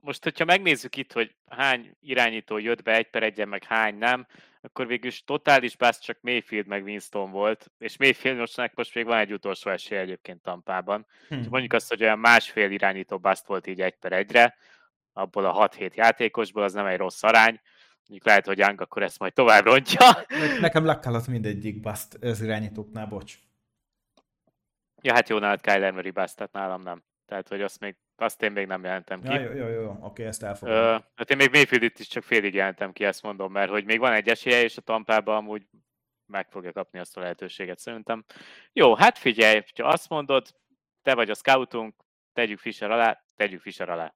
most, hogyha megnézzük itt, hogy hány irányító jött be egy per egyen, meg hány nem, akkor végülis totális bász csak Mayfield meg Winston volt, és Mayfield most, most még van egy utolsó esély egyébként Tampában. Hmm. Mondjuk azt, hogy olyan másfél irányító bászt volt így egy per egyre, abból a 6-7 játékosból, az nem egy rossz arány. Mondjuk lehet, hogy Young akkor ezt majd tovább rontja. Nekem lakkálat mindegyik bászt az irányítóknál, bocs. Ja, hát jó, nálad Kyler Murray bászt, tehát nálam nem. Tehát, hogy azt még azt én még nem jelentem ki. Ja, jó, jó, jó, oké, ezt elfogadom. Uh, hát én még Mayfield is csak félig jelentem ki, ezt mondom, mert hogy még van egy esélye, és a Tampában amúgy meg fogja kapni azt a lehetőséget szerintem. Jó, hát figyelj, ha azt mondod, te vagy a scoutunk, tegyük Fischer alá, tegyük Fischer alá.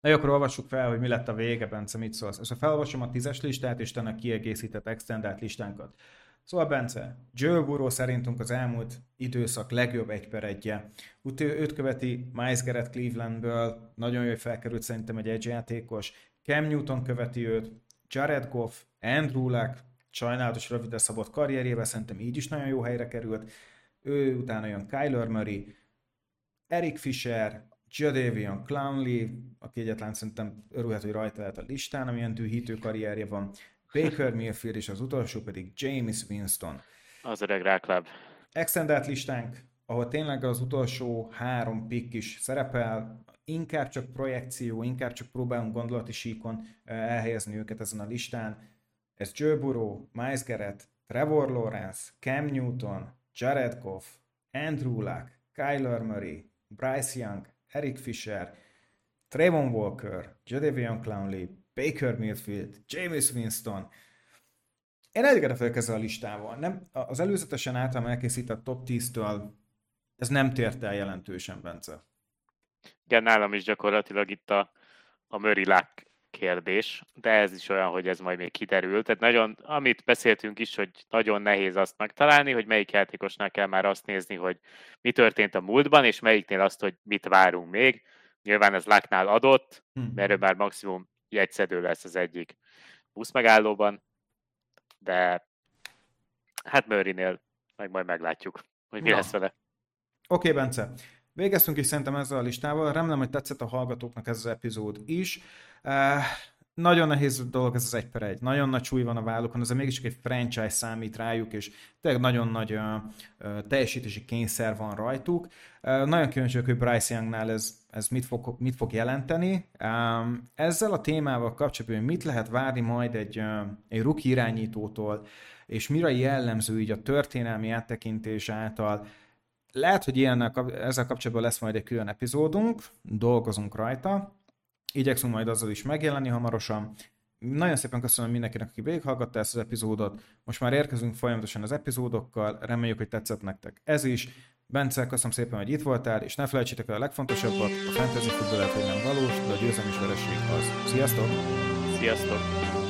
Na jó, akkor olvassuk fel, hogy mi lett a vége, Bence, mit szólsz. És ha felolvasom a tízes listát, és te kiegészített extendált listánkat. Szóval Bence, Joe Burrow szerintünk az elmúlt időszak legjobb egy per egyje. Ut- őt követi Miles Garrett Clevelandből, nagyon jó felkerült szerintem egy edge játékos. Cam Newton követi őt, Jared Goff, Andrew Luck, sajnálatos rövidre szabott karrierjével szerintem így is nagyon jó helyre került. Ő utána jön Kyler Murray, Eric Fisher, Jadavion Clownley, aki egyetlen szerintem örülhet, hogy rajta lehet a listán, amilyen tűhítő karrierje van. Baker Mayfield és az utolsó pedig James Winston. Az öreg ráklab. Extendelt listánk, ahol tényleg az utolsó három pick is szerepel, inkább csak projekció, inkább csak próbálunk gondolati síkon elhelyezni őket ezen a listán. Ez Joe Burrow, Miles Garrett, Trevor Lawrence, Cam Newton, Jared Goff, Andrew Luck, Kyler Murray, Bryce Young, Eric Fisher, Trayvon Walker, Jadavion Clowney, Baker Mayfield, James Winston. Én elégedett vagyok ezzel a listával. Nem, az előzetesen általam elkészített top 10-től ez nem tért el jelentősen, Bence. Igen, nálam is gyakorlatilag itt a, a Murray Luck kérdés, de ez is olyan, hogy ez majd még kiderül. Tehát nagyon, amit beszéltünk is, hogy nagyon nehéz azt megtalálni, hogy melyik játékosnál kell már azt nézni, hogy mi történt a múltban, és melyiknél azt, hogy mit várunk még. Nyilván ez Lucknál adott, hmm. mert ő már maximum jegyszedő lesz az egyik busz megállóban, de hát Murraynél meg majd meglátjuk, hogy mi Na. lesz vele. Oké, okay, Bence. Végeztünk is szerintem ezzel a listával. Remélem, hogy tetszett a hallgatóknak ez az epizód is. Uh, nagyon nehéz dolog ez az egy per egy. Nagyon nagy súly van a vállukon, ez mégis egy franchise számít rájuk, és tényleg nagyon nagy uh, teljesítési kényszer van rajtuk. Uh, nagyon kíváncsi hogy Bryce Youngnál ez, ez mit, fog, mit fog jelenteni. Um, ezzel a témával kapcsolatban mit lehet várni majd egy, uh, egy rookie irányítótól, és mire jellemző így a történelmi áttekintés által, lehet, hogy ilyennel, ezzel kapcsolatban lesz majd egy külön epizódunk, dolgozunk rajta, igyekszünk majd azzal is megjelenni hamarosan. Nagyon szépen köszönöm mindenkinek, aki végighallgatta ezt az epizódot. Most már érkezünk folyamatosan az epizódokkal, reméljük, hogy tetszett nektek ez is. Bence, köszönöm szépen, hogy itt voltál, és ne felejtsétek el a legfontosabbat, a fantasy futball nem valós, de a győzelem és vereség az. Sziasztok! Sziasztok!